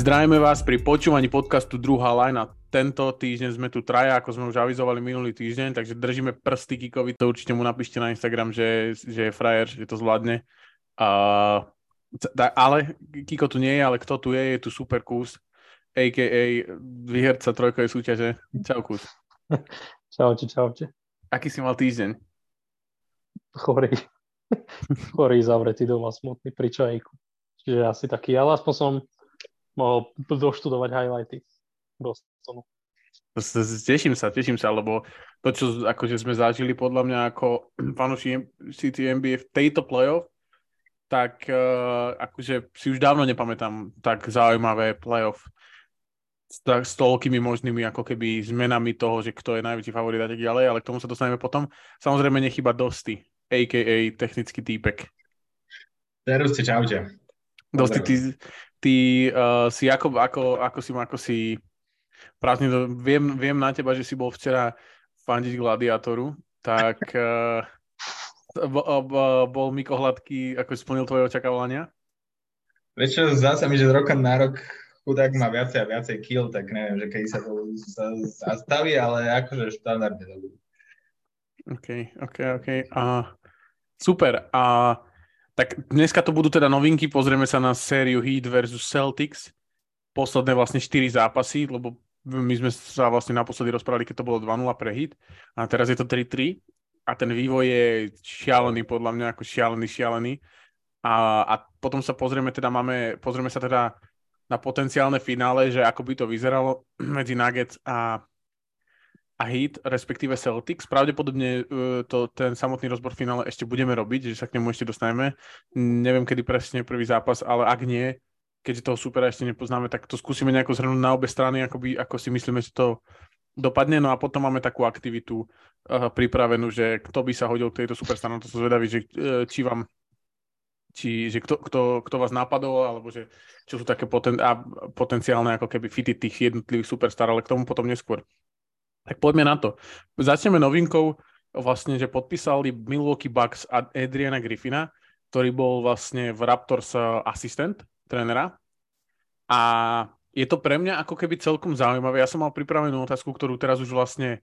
Zdravíme vás pri počúvaní podcastu Druhá lajna. Tento týždeň sme tu traja, ako sme už avizovali minulý týždeň, takže držíme prsty Kikovi, to určite mu napíšte na Instagram, že, že je frajer, že to zvládne. Uh, ale Kiko tu nie je, ale kto tu je, je tu super kus, a.k.a. výherca trojkovej súťaže. Čau kus. Čaute, čaute. Aký si mal týždeň? Chorý. Chorý, zavretý doma, smutný pri čajku. Čiže asi taký, ale aspoň som mohol doštudovať highlighty Bostonu. Teším sa, teším sa, lebo to, čo akože sme zažili podľa mňa ako fanúši City NBA v tejto playoff, tak uh, akože si už dávno nepamätám tak zaujímavé playoff s, tak, s toľkými možnými ako keby zmenami toho, že kto je najväčší favorit a tak ďalej, ale k tomu sa dostaneme potom. Samozrejme nechyba Dosty, a.k.a. technický týpek. Servus, čaute. Dosti, ty, ty uh, si ako, ako, ako si, ako si prázdne, viem, viem na teba, že si bol včera fandiť gladiátoru, tak uh, bol Miko Hladký, ako splnil tvoje očakávania? Vieš čo, zdá sa mi, že z roka na rok chudák má viacej a viacej kill, tak neviem, že keď sa to zastaví, ale akože štandardne to bude. OK, OK, OK. Uh, super. A tak dneska to budú teda novinky, pozrieme sa na sériu Heat versus Celtics. Posledné vlastne 4 zápasy, lebo my sme sa vlastne naposledy rozprávali, keď to bolo 2-0 pre Heat a teraz je to 3-3 a ten vývoj je šialený podľa mňa, ako šialený, šialený. A, a potom sa pozrieme teda, máme, pozrieme sa teda na potenciálne finále, že ako by to vyzeralo medzi Nuggets a a Heat, respektíve Celtics. Pravdepodobne uh, to, ten samotný rozbor finále ešte budeme robiť, že sa k nemu ešte dostaneme. Neviem, kedy presne prvý zápas, ale ak nie, keďže toho supera ešte nepoznáme, tak to skúsime nejako zhrnúť na obe strany, ako, by, ako si myslíme, že to dopadne. No a potom máme takú aktivitu uh, pripravenú, že kto by sa hodil k tejto superstar, to som zvedavý, že uh, či vám či, že kto, kto, kto vás napadol, alebo že čo sú také poten, a potenciálne ako keby fity tých jednotlivých superstar, ale k tomu potom neskôr. Tak poďme na to. Začneme novinkou, vlastne, že podpísali Milwaukee Bucks Adriana Griffina, ktorý bol vlastne v Raptors eh, asistent trénera. A je to pre mňa ako keby celkom zaujímavé. Ja som mal pripravenú otázku, ktorú teraz už vlastne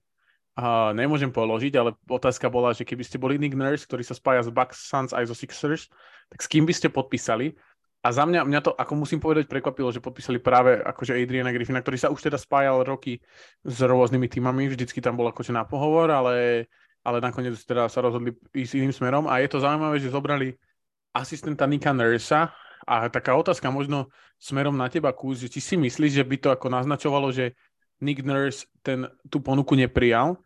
uh, nemôžem položiť, ale otázka bola, že keby ste boli Nick Nurse, ktorý sa spája s Bucks, Suns aj so Sixers, tak s kým by ste podpísali? A za mňa, mňa to, ako musím povedať, prekvapilo, že podpísali práve akože Adriana Griffina, ktorý sa už teda spájal roky s rôznymi týmami, vždycky tam bol akože na pohovor, ale, ale nakoniec teda sa rozhodli ísť iným smerom. A je to zaujímavé, že zobrali asistenta Nika Nursa a taká otázka možno smerom na teba, Kúz, že či si myslíš, že by to ako naznačovalo, že Nick Nurse ten, tú ponuku neprijal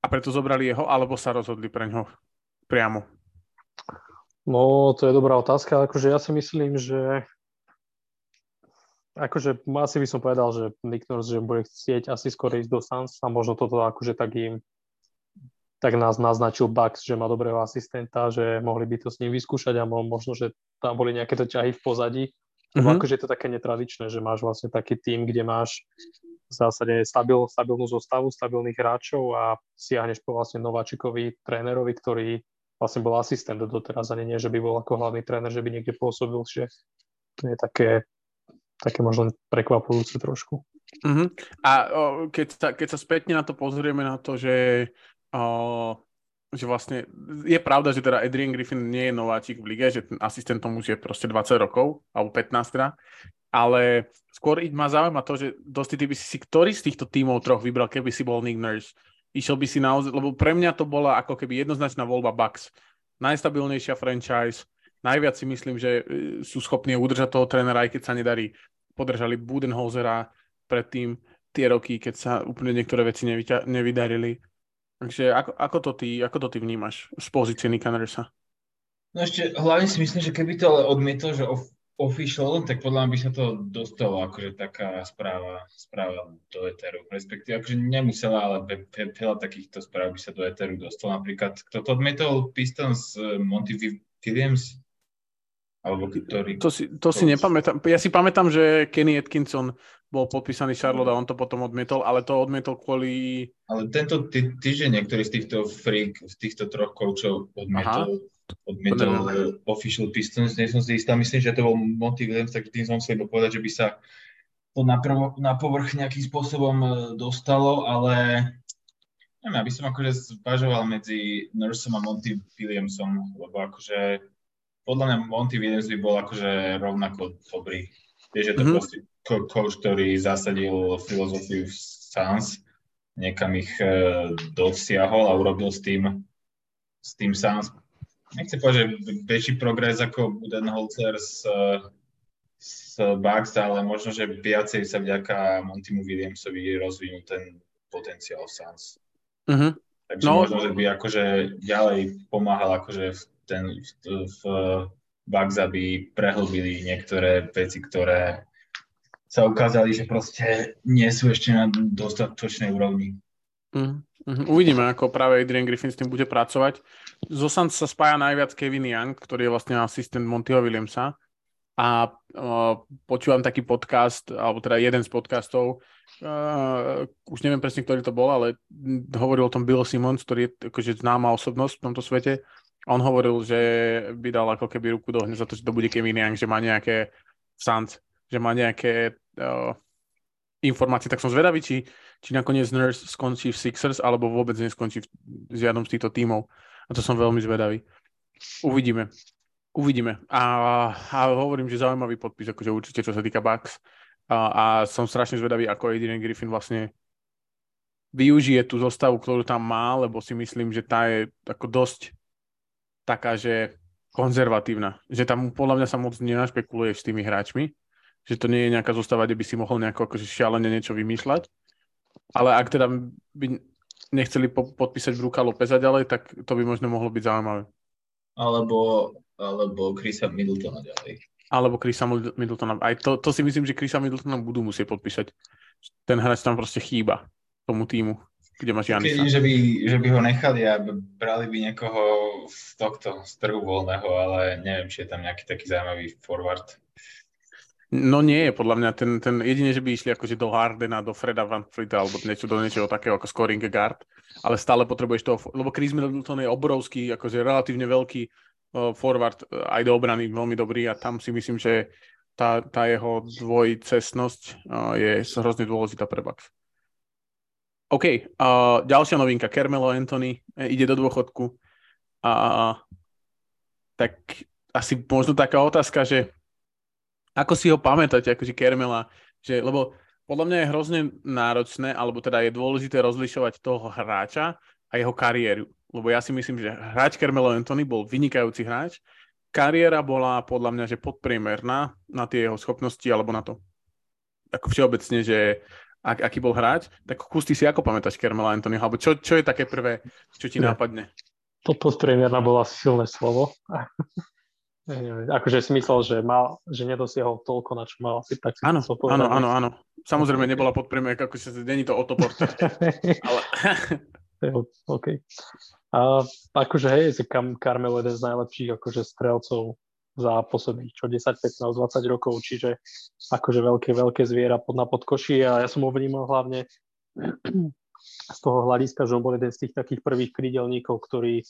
a preto zobrali jeho, alebo sa rozhodli pre ňo priamo? No, to je dobrá otázka. Akože ja si myslím, že akože asi by som povedal, že Nick Nurse, že bude chcieť asi skôr ísť do Suns a možno toto akože tak im tak nás naznačil Bucks, že má dobrého asistenta, že mohli by to s ním vyskúšať a možno, že tam boli nejaké to ťahy v pozadí. Mm-hmm. Akože je to také netradičné, že máš vlastne taký tým, kde máš v zásade stabil, stabilnú zostavu, stabilných hráčov a siahneš po vlastne nováčikovi trénerovi, ktorý vlastne bol asistent doteraz, ani nie, že by bol ako hlavný tréner, že by niekde pôsobil, že to je také, také možno prekvapujúce trošku. Uh-huh. A o, keď, sa, keď sa spätne na to pozrieme na to, že, o, že vlastne je pravda, že teda Adrian Griffin nie je nováčik v lige, že ten asistentom už je proste 20 rokov, alebo 15 teda, ale skôr ma zaujíma to, že dosti ty by si si ktorý z týchto tímov troch vybral, keby si bol Nick Nurse išiel by si naozaj, lebo pre mňa to bola ako keby jednoznačná voľba Bucks. Najstabilnejšia franchise, najviac si myslím, že e, sú schopní udržať toho trénera, aj keď sa nedarí. Podržali Budenholzera predtým tie roky, keď sa úplne niektoré veci nevyťa- nevydarili. Takže ako, ako, to ty, ako to ty vnímaš z pozície Nika Nursa? No ešte hlavne si myslím, že keby to ale odmietol, že official, tak podľa mňa by sa to dostalo akože taká správa, správa do Eteru. Respektíve, akože nemusela, ale veľa takýchto správ by sa do Eteru dostalo. Napríklad, kto to odmietol? Pistons uh, Monty Williams? Alebo ktorý... To si, to si nepamätám. Ja si pamätám, že Kenny Atkinson bol podpísaný Charlotte a on to potom odmietol, ale to odmietol kvôli... Ale tento tý, týždeň niektorý z týchto freak, z týchto troch koučov odmietol, odmietol official Pistons, nie som si istá, myslím, že to bol Monty Williams, tak tým som chcel povedať, že by sa to na, prvo, na povrch nejakým spôsobom e, dostalo, ale neviem, aby som akože zvažoval medzi Nursom a Monty Williamsom, lebo akože podľa mňa Monty Williams by bol akože rovnako dobrý. Vieš, že to mm-hmm. proste coach, ktorý zasadil filozofiu v Suns, niekam ich uh, dosiahol a urobil s tým, s tým Suns. Nechcem povedať, že väčší progres ako Budenholzer s, s Bucks, ale možno, že viacej sa vďaka Montymu Williamsovi rozvinul ten potenciál Suns. Mm-hmm. Takže no. možno, že by akože ďalej pomáhal akože v ten, v, v Bugs, aby prehlbili niektoré veci, ktoré sa ukázali, že proste nie sú ešte na dostatočnej úrovni. Mm, uvidíme, ako práve Adrian Griffin s tým bude pracovať. Zo Suns sa spája najviac Kevin Young, ktorý je vlastne asistent Montyho Williamsa. A uh, počúvam taký podcast, alebo teda jeden z podcastov, uh, už neviem presne, ktorý to bol, ale hovoril o tom Bill Simmons, ktorý je akože známa osobnosť v tomto svete. On hovoril, že by dal ako keby ruku do ohňa za to, že to bude Kevin Young, že má nejaké Suns, že má nejaké uh, informácie, tak som zvedavý, či, či nakoniec Nurse skončí v Sixers, alebo vôbec neskončí v žiadnom z týchto tímov. A to som veľmi zvedavý. Uvidíme. Uvidíme. A, a hovorím, že zaujímavý podpis, akože určite, čo sa týka Bucks. A, a som strašne zvedavý, ako Adrian Griffin vlastne využije tú zostavu, ktorú tam má, lebo si myslím, že tá je ako dosť taká, že konzervatívna. Že tam podľa mňa sa moc nenašpekuluje s tými hráčmi. Že to nie je nejaká zostava, kde by si mohol nejako akože šialene niečo vymýšľať. Ale ak teda by nechceli po- podpísať Bruka Lopeza ďalej, tak to by možno mohlo byť zaujímavé. Alebo, alebo Chrisa Middletona ďalej. Alebo Chrisa Middletona. Aj to, to si myslím, že Chrisa Middletona budú musieť podpísať. Ten hráč tam proste chýba tomu týmu kde máš Janisa. Keď, že, by, že by ho nechali a brali by niekoho z tohto, z trhu voľného, ale neviem, či je tam nejaký taký zaujímavý forward. No nie je, podľa mňa ten, ten jedine, že by išli akože do Hardena, do Freda Van Fleeta alebo niečo, do niečoho takého ako scoring guard, ale stále potrebuješ toho, lebo Chris Middleton je obrovský, akože relatívne veľký uh, forward, uh, aj do obrany veľmi dobrý a tam si myslím, že tá, tá jeho dvojcestnosť uh, je hrozne dôležitá pre Bucks. OK, uh, ďalšia novinka. Kermelo Anthony ide do dôchodku. A uh, tak asi možno taká otázka, že ako si ho pamätáte, akože Kermela, že, lebo podľa mňa je hrozne náročné, alebo teda je dôležité rozlišovať toho hráča a jeho kariéru. Lebo ja si myslím, že hráč Kermelo Anthony bol vynikajúci hráč, kariéra bola podľa mňa, že podpriemerná na tie jeho schopnosti alebo na to ako všeobecne, že ak, aký bol hráč, tak Kusty si ako pamätáš Kermela Anthony, alebo čo, čo je také prvé, čo ti nápadne? To podpriemerná bola silné slovo. Akože si myslel, že, mal, že nedosiahol toľko, na čo mal asi tak. Áno, áno, áno, áno. Samozrejme, nebola podpriemerka, akože není to Otto Porter. ale... OK. A akože hej, Kam, Carmelo jeden z najlepších akože strelcov za posledných čo 10, 15, 20 rokov, čiže akože veľké, veľké zviera pod na podkoši a ja som ho vnímal hlavne z toho hľadiska, že on bol jeden z tých takých prvých krídelníkov, ktorí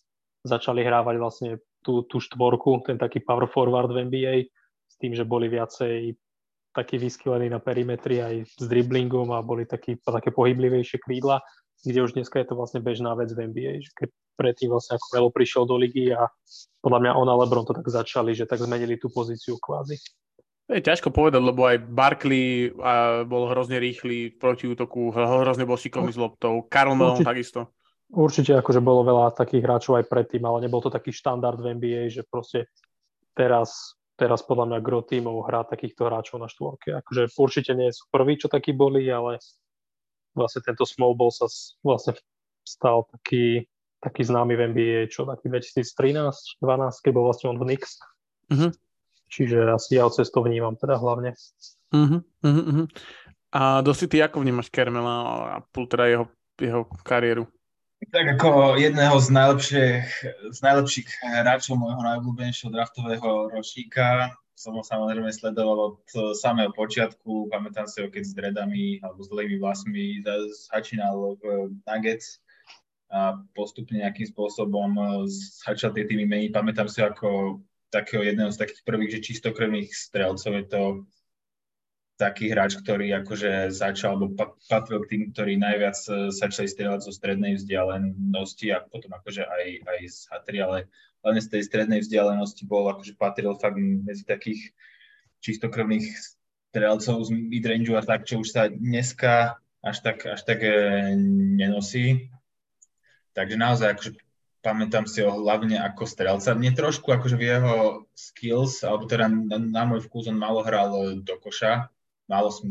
začali hrávať vlastne tú, tú štvorku, ten taký power forward v NBA, s tým, že boli viacej takí vyskylení na perimetri aj s driblingom a boli taký, také pohyblivejšie krídla, kde už dneska je to vlastne bežná vec v NBA, že keď predtým vlastne ako Melo prišiel do ligy a podľa mňa on a Lebron to tak začali, že tak zmenili tú pozíciu kvázi. Je ťažko povedať, lebo aj Barkley bol hrozne rýchly proti útoku, hrozne bol šikovný s loptou, Karl Malone takisto. Určite akože bolo veľa takých hráčov aj predtým, ale nebol to taký štandard v NBA, že proste teraz, teraz podľa mňa gro tímov hrá takýchto hráčov na štvorke. Akože určite nie sú prví, čo takí boli, ale vlastne tento small ball sa vlastne stal taký taký známy v NBA, čo taký 2013, 12, keď bol vlastne on v Knicks. Uh-huh. Čiže asi ja cez to vnímam teda hlavne. Uh-huh, uh-huh. A dosi ty ako vnímaš Kermela a teda jeho, jeho kariéru? Tak ako jedného z najlepších, z najlepších hráčov môjho najobľúbenejšieho draftového ročníka som ho samozrejme sledoval od samého počiatku. Pamätám si ho, keď s dredami alebo s dlhými vlasmi začínal v Nuggets a postupne nejakým spôsobom začal tie týmy meniť. Pamätám si ako takého jedného z takých prvých, že čistokrvných strelcov je to taký hráč, ktorý akože začal, alebo patril k tým, ktorí najviac e, začali strieľať zo strednej vzdialenosti a potom akože aj, aj z hatry, ale hlavne z tej strednej vzdialenosti bol, akože patril fakt medzi takých čistokrvných strelcov z midrange a tak, čo už sa dneska až tak, až tak e, nenosí. Takže naozaj akože pamätám si ho hlavne ako strelca. Mne trošku akože v jeho skills, alebo teda na, na môj vkus on malo hral do koša, málo som.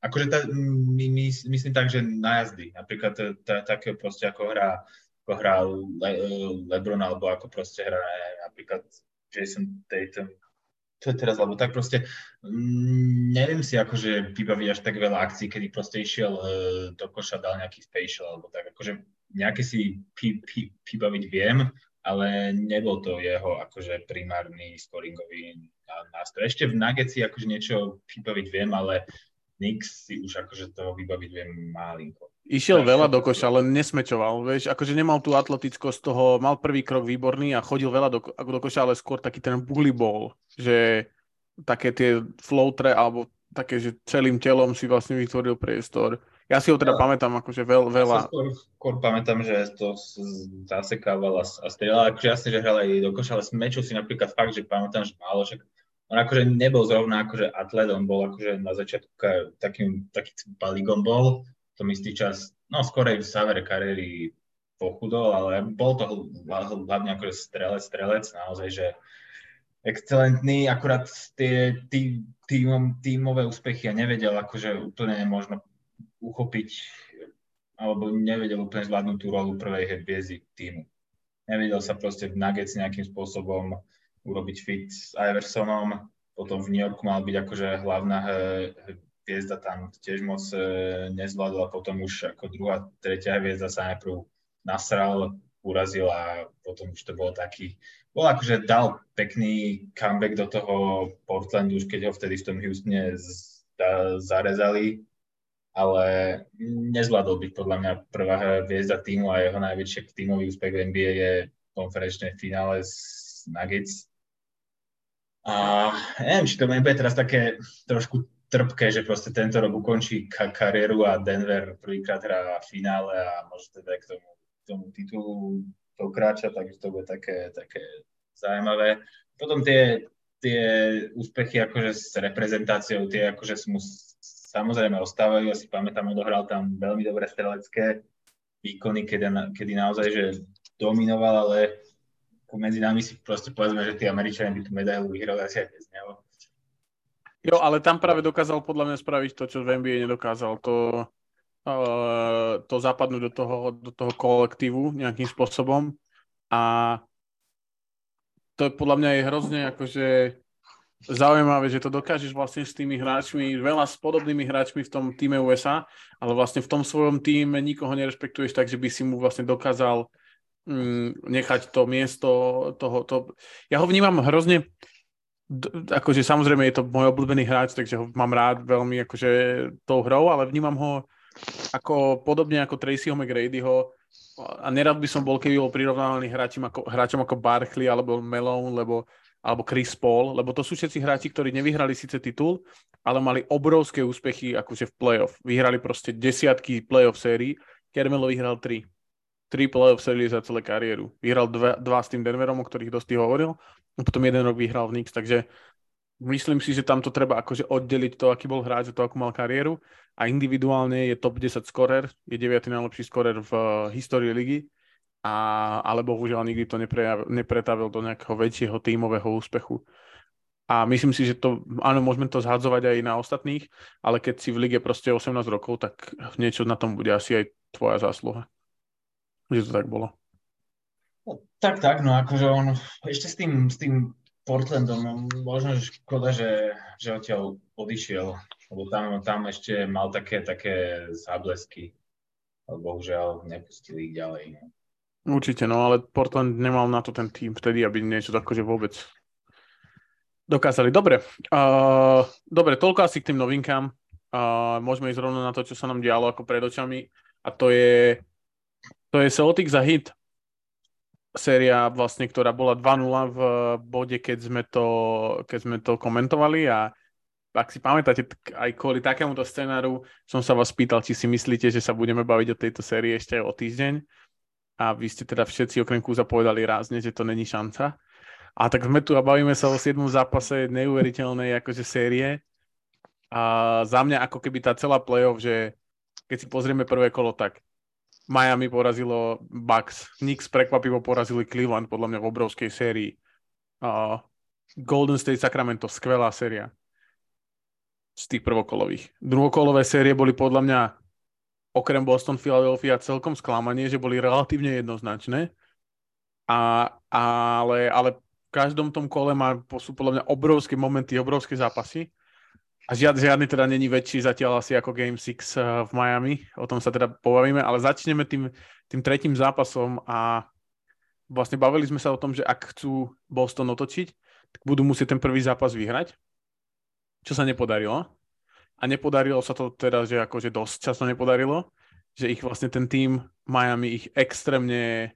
Akože tá, my, my, myslím tak, že na jazdy. Napríklad také proste ako hrá, ako hrá Le, Lebron, alebo ako proste hrá napríklad Jason Tatum. To je teraz, lebo tak proste mm, neviem si akože vybaviť až tak veľa akcií, kedy proste išiel uh, do koša, dal nejaký facial, alebo tak. Akože nejaké si vybaviť viem, ale nebol to jeho akože primárny scoringový nástroj. Ešte v Nuggets akože niečo vybaviť viem, ale Nix si už akože toho vybaviť viem malinko. Išiel veľa do koša, ale nesmečoval, vieš, akože nemal tú atletickosť toho, mal prvý krok výborný a chodil veľa do, do koša, ale skôr taký ten bully ball, že také tie floatre alebo také, že celým telom si vlastne vytvoril priestor ja si ho teda ja, pamätám akože veľ, veľa. Ja skôr, skôr pamätám, že to zasekával a, a strieľal. Akože jasne, že hral aj do koša, ale smečil si napríklad fakt, že pamätám, že málo, že on akože nebol zrovna akože atlet, on bol akože na začiatku takým, taký balíkom bol, v tom istý čas, no skorej v závere kariéry pochudol, ale bol to hlavne akože strelec, strelec, naozaj, že excelentný, akurát tie tý, tým, tímové úspechy a nevedel akože úplne možno uchopiť alebo nevedel úplne zvládnuť tú rolu prvej hviezdy týmu. Nevedel sa proste v Nuggets nejakým spôsobom urobiť fit s Iversonom, potom v New Yorku mal byť akože hlavná hviezda tam tiež moc e, nezvládol a potom už ako druhá, tretia hviezda sa najprv nasral, urazil a potom už to bolo taký, bol akože dal pekný comeback do toho Portlandu, už keď ho vtedy v tom Houstone zarezali, ale nezvládol byť podľa mňa prvá hviezda týmu a jeho najväčší tímový úspech v NBA je konferenčné finále z Nuggets. A neviem, či to bude teraz také trošku trpké, že proste tento rok ukončí ka- kariéru a Denver prvýkrát hrá finále a môže teda k tomu, k tomu titulu pokráča, takže to bude také, také zaujímavé. Potom tie, tie úspechy akože s reprezentáciou, tie akože sú samozrejme ostávajú. Ja si pamätám, odohral tam veľmi dobré strelecké výkony, kedy, kedy naozaj že dominoval, ale medzi nami si proste povedzme, že tí Američania by tú medailu vyhrali asi aj bez neho. Jo, ale tam práve dokázal podľa mňa spraviť to, čo v NBA nedokázal. To, uh, to zapadnúť do toho, do toho kolektívu nejakým spôsobom. A to je podľa mňa je hrozne akože zaujímavé, že to dokážeš vlastne s tými hráčmi, veľa s podobnými hráčmi v tom týme USA, ale vlastne v tom svojom týme nikoho nerespektuješ tak, že by si mu vlastne dokázal mm, nechať to miesto toho. To... Ja ho vnímam hrozne, akože samozrejme je to môj obľúbený hráč, takže ho mám rád veľmi akože tou hrou, ale vnímam ho ako podobne ako Tracyho McGradyho a nerad by som bol, keby bol prirovnávaný hráčom ako, hráčom ako Barkley alebo Melon, lebo alebo Chris Paul, lebo to sú všetci hráči, ktorí nevyhrali síce titul, ale mali obrovské úspechy akože v playoff. Vyhrali proste desiatky playoff sérií, Kermelo vyhral tri. Tri playoff série za celé kariéru. Vyhral dva, dva s tým Denverom, o ktorých dosť hovoril, a potom jeden rok vyhral v Knicks, takže myslím si, že tam to treba akože oddeliť to, aký bol hráč a to, akú mal kariéru a individuálne je top 10 skorer, je 9. najlepší skorer v uh, histórii ligy a, ale bohužiaľ nikdy to nepretavil do nejakého väčšieho tímového úspechu. A myslím si, že to, áno, môžeme to zhadzovať aj na ostatných, ale keď si v lige proste 18 rokov, tak niečo na tom bude asi aj tvoja zásluha. Že to tak bolo. No, tak, tak, no akože on ešte s tým, s tým Portlandom, no, možno škoda, že, že odtiaľ odišiel, lebo tam, tam ešte mal také, také záblesky ale bohužiaľ nepustili ich ďalej. Určite, no ale Portland nemal na to ten tým vtedy, aby niečo akože vôbec dokázali. Dobre, uh, dobre, toľko asi k tým novinkám. Uh, môžeme ísť rovno na to, čo sa nám dialo ako pred očami a to je, to je Celtics a Hit. Séria vlastne, ktorá bola 2-0 v bode, keď sme to, keď sme to komentovali a ak si pamätáte, aj kvôli takémuto scenáru som sa vás pýtal, či si myslíte, že sa budeme baviť o tejto sérii ešte o týždeň a vy ste teda všetci okrem Kúza povedali rázne, že to není šanca. A tak sme tu a bavíme sa o 7. zápase neuveriteľnej akože série. A za mňa ako keby tá celá playoff, že keď si pozrieme prvé kolo, tak Miami porazilo Bucks, Knicks prekvapivo porazili Cleveland podľa mňa v obrovskej sérii. Uh, Golden State Sacramento, skvelá séria z tých prvokolových. Druhokolové série boli podľa mňa okrem Boston, Philadelphia celkom sklamanie, že boli relatívne jednoznačné. A, ale, ale v každom tom kole má, sú podľa mňa obrovské momenty, obrovské zápasy. A žiad, žiadny teda není väčší zatiaľ asi ako Game 6 eh, v Miami. O tom sa teda pobavíme, ale začneme tým, tým tretím zápasom a vlastne bavili sme sa o tom, že ak chcú Boston otočiť, tak budú musieť ten prvý zápas vyhrať, čo sa nepodarilo a nepodarilo sa to teda, že akože dosť často nepodarilo, že ich vlastne ten tým Miami ich extrémne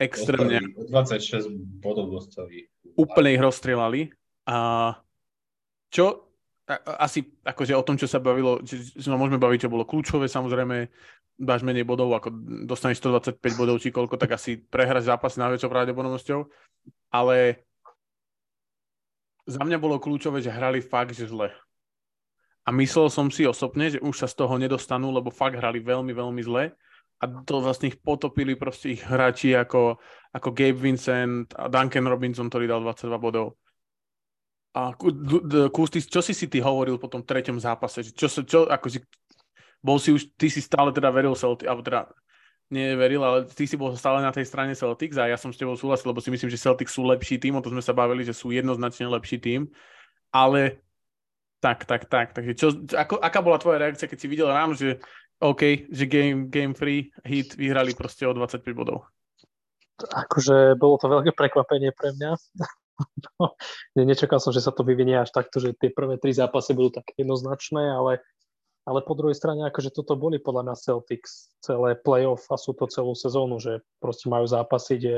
extrémne 26 bodov dostali. Úplne ich rozstrelali. A čo asi akože o tom, čo sa bavilo, že sa môžeme baviť, čo bolo kľúčové, samozrejme dáš menej bodov, ako dostaneš 125 bodov či koľko, tak asi prehráš zápas s najväčšou pravdepodobnosťou, ale za mňa bolo kľúčové, že hrali fakt, že zle. A myslel som si osobne, že už sa z toho nedostanú, lebo fakt hrali veľmi, veľmi zle. A to vlastne ich potopili proste ich hráči ako, ako Gabe Vincent a Duncan Robinson, ktorý dal 22 bodov. A Kusty, čo si si ty hovoril po tom treťom zápase? Čo, čo, ako si, bol si už, ty si stále teda veril Celtic, alebo teda neveril, ale ty si bol stále na tej strane Celtics a ja som s tebou súhlasil, lebo si myslím, že Celtics sú lepší tým, o to sme sa bavili, že sú jednoznačne lepší tým, ale tak, tak, tak. Takže čo, ako, aká bola tvoja reakcia, keď si videl ráno, že OK, že game, game free hit vyhrali proste o 25 bodov? Akože bolo to veľké prekvapenie pre mňa. Nečakal som, že sa to vyvinie až takto, že tie prvé tri zápasy budú také jednoznačné, ale, ale po druhej strane, akože toto boli podľa mňa Celtics celé playoff a sú to celú sezónu, že proste majú zápasy, kde,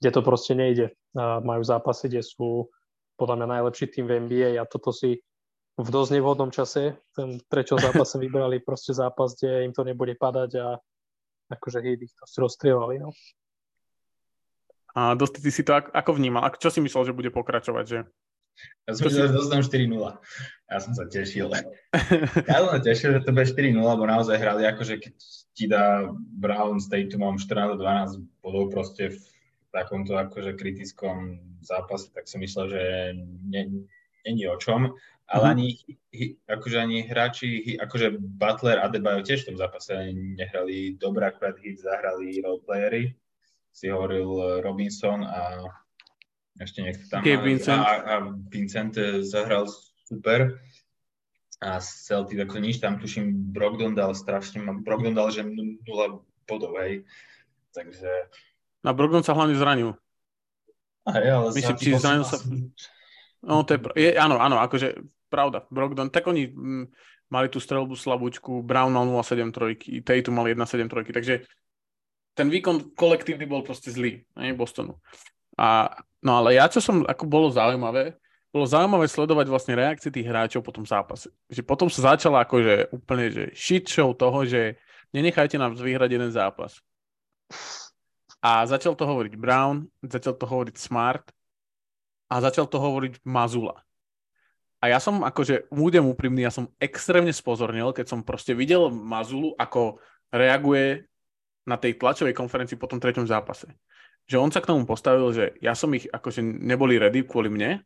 kde to proste nejde. A majú zápasy, kde sú podľa mňa najlepší tým v NBA a toto si v dosť nevhodnom čase. Ten treťom zápase vybrali proste zápas, kde im to nebude padať a akože hej, ich to rozstrievali. No. A Dosti, ty si to ako, ako vnímal? Čo si myslel, že bude pokračovať? Že... Ja som myslel, že dostanú 4-0. Ja som sa tešil. ja som sa tešil, že to bude 4-0, lebo naozaj hrali akože keď ti dá Brown s Tatumom 14-12 bodov proste v takomto akože kritickom zápase, tak som myslel, že není o čom ale mm-hmm. ani, akože ani hráči, akože Butler a Debajo tiež v tom zápase nehrali dobré, akurát hit zahrali roleplayery, si hovoril eh, Robinson a ešte niekto tam. Okay, Vincent. A, a Vincent eh, zahral super a Celtic ako nič, tam tuším Brogdon dal strašne, Brogdon dal, že 0 bodov, hej. Takže... A Brogdon sa hlavne zranil. A je, ale Myslím, či zranil sa... No, to je, je, áno, áno, akože pravda. Brogdon, tak oni m, mm, mali tú strelbu slabúčku, Brown mal 0,7 trojky, Tatum mal 1,7 trojky, takže ten výkon kolektívny bol proste zlý, ne, Bostonu. A, no ale ja, čo som, ako bolo zaujímavé, bolo zaujímavé sledovať vlastne reakcie tých hráčov po tom zápase. Že potom sa začala akože úplne že shit show toho, že nenechajte nám vyhrať jeden zápas. A začal to hovoriť Brown, začal to hovoriť Smart a začal to hovoriť Mazula. A ja som akože, budem úprimný, ja som extrémne spozornil, keď som proste videl Mazulu, ako reaguje na tej tlačovej konferencii po tom treťom zápase. Že on sa k tomu postavil, že ja som ich akože neboli ready kvôli mne,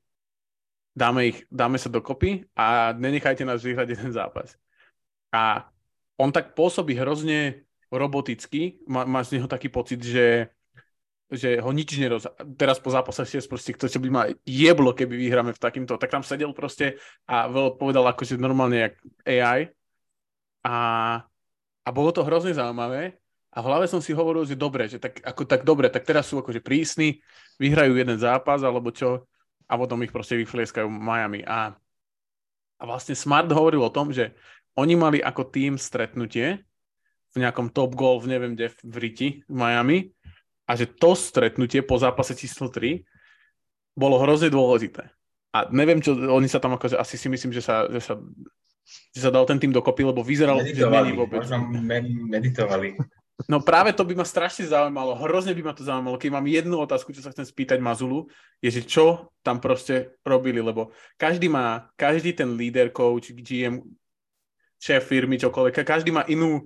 dáme, ich, dáme sa dokopy a nenechajte nás vyhrať jeden zápas. A on tak pôsobí hrozne roboticky, má, má z neho taký pocit, že že ho nič neroz... Teraz po zápase si proste, kto by ma jeblo, keby vyhráme v takýmto, tak tam sedel proste a veľa povedal akože normálne jak AI a, A bolo to hrozne zaujímavé. A v hlave som si hovoril, že dobre, že tak, ako, tak dobre, tak teraz sú akože prísni, vyhrajú jeden zápas alebo čo a potom ich proste vyflieskajú Miami. A, a vlastne Smart hovoril o tom, že oni mali ako tým stretnutie v nejakom top golf, neviem kde, v Riti, v Miami a že to stretnutie po zápase číslo 3 bolo hrozne dôležité. A neviem, čo oni sa tam akože, asi si myslím, že sa, že sa, že sa dal ten tým dokopy, lebo vyzeral, meditovali, že není vôbec. Možno meditovali. No práve to by ma strašne zaujímalo, hrozne by ma to zaujímalo, keď mám jednu otázku, čo sa chcem spýtať Mazulu, je, že čo tam proste robili, lebo každý má, každý ten líder, coach, GM, šéf firmy, čokoľvek, každý má inú,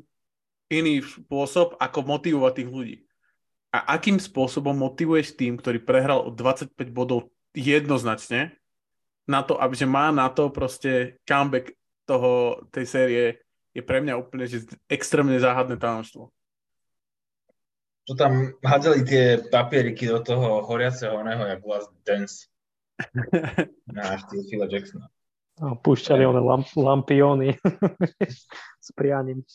iný spôsob, ako motivovať tých ľudí. A akým spôsobom motivuješ tým, ktorý prehral o 25 bodov jednoznačne, na to, aby že má na to proste comeback toho, tej série je pre mňa úplne že extrémne záhadné tajomstvo to tam hádzali tie papieriky do toho horiaceho oného, jak Last Dance na štýl Phila Jacksona. No, púšťali one lamp, lampiony s prianím.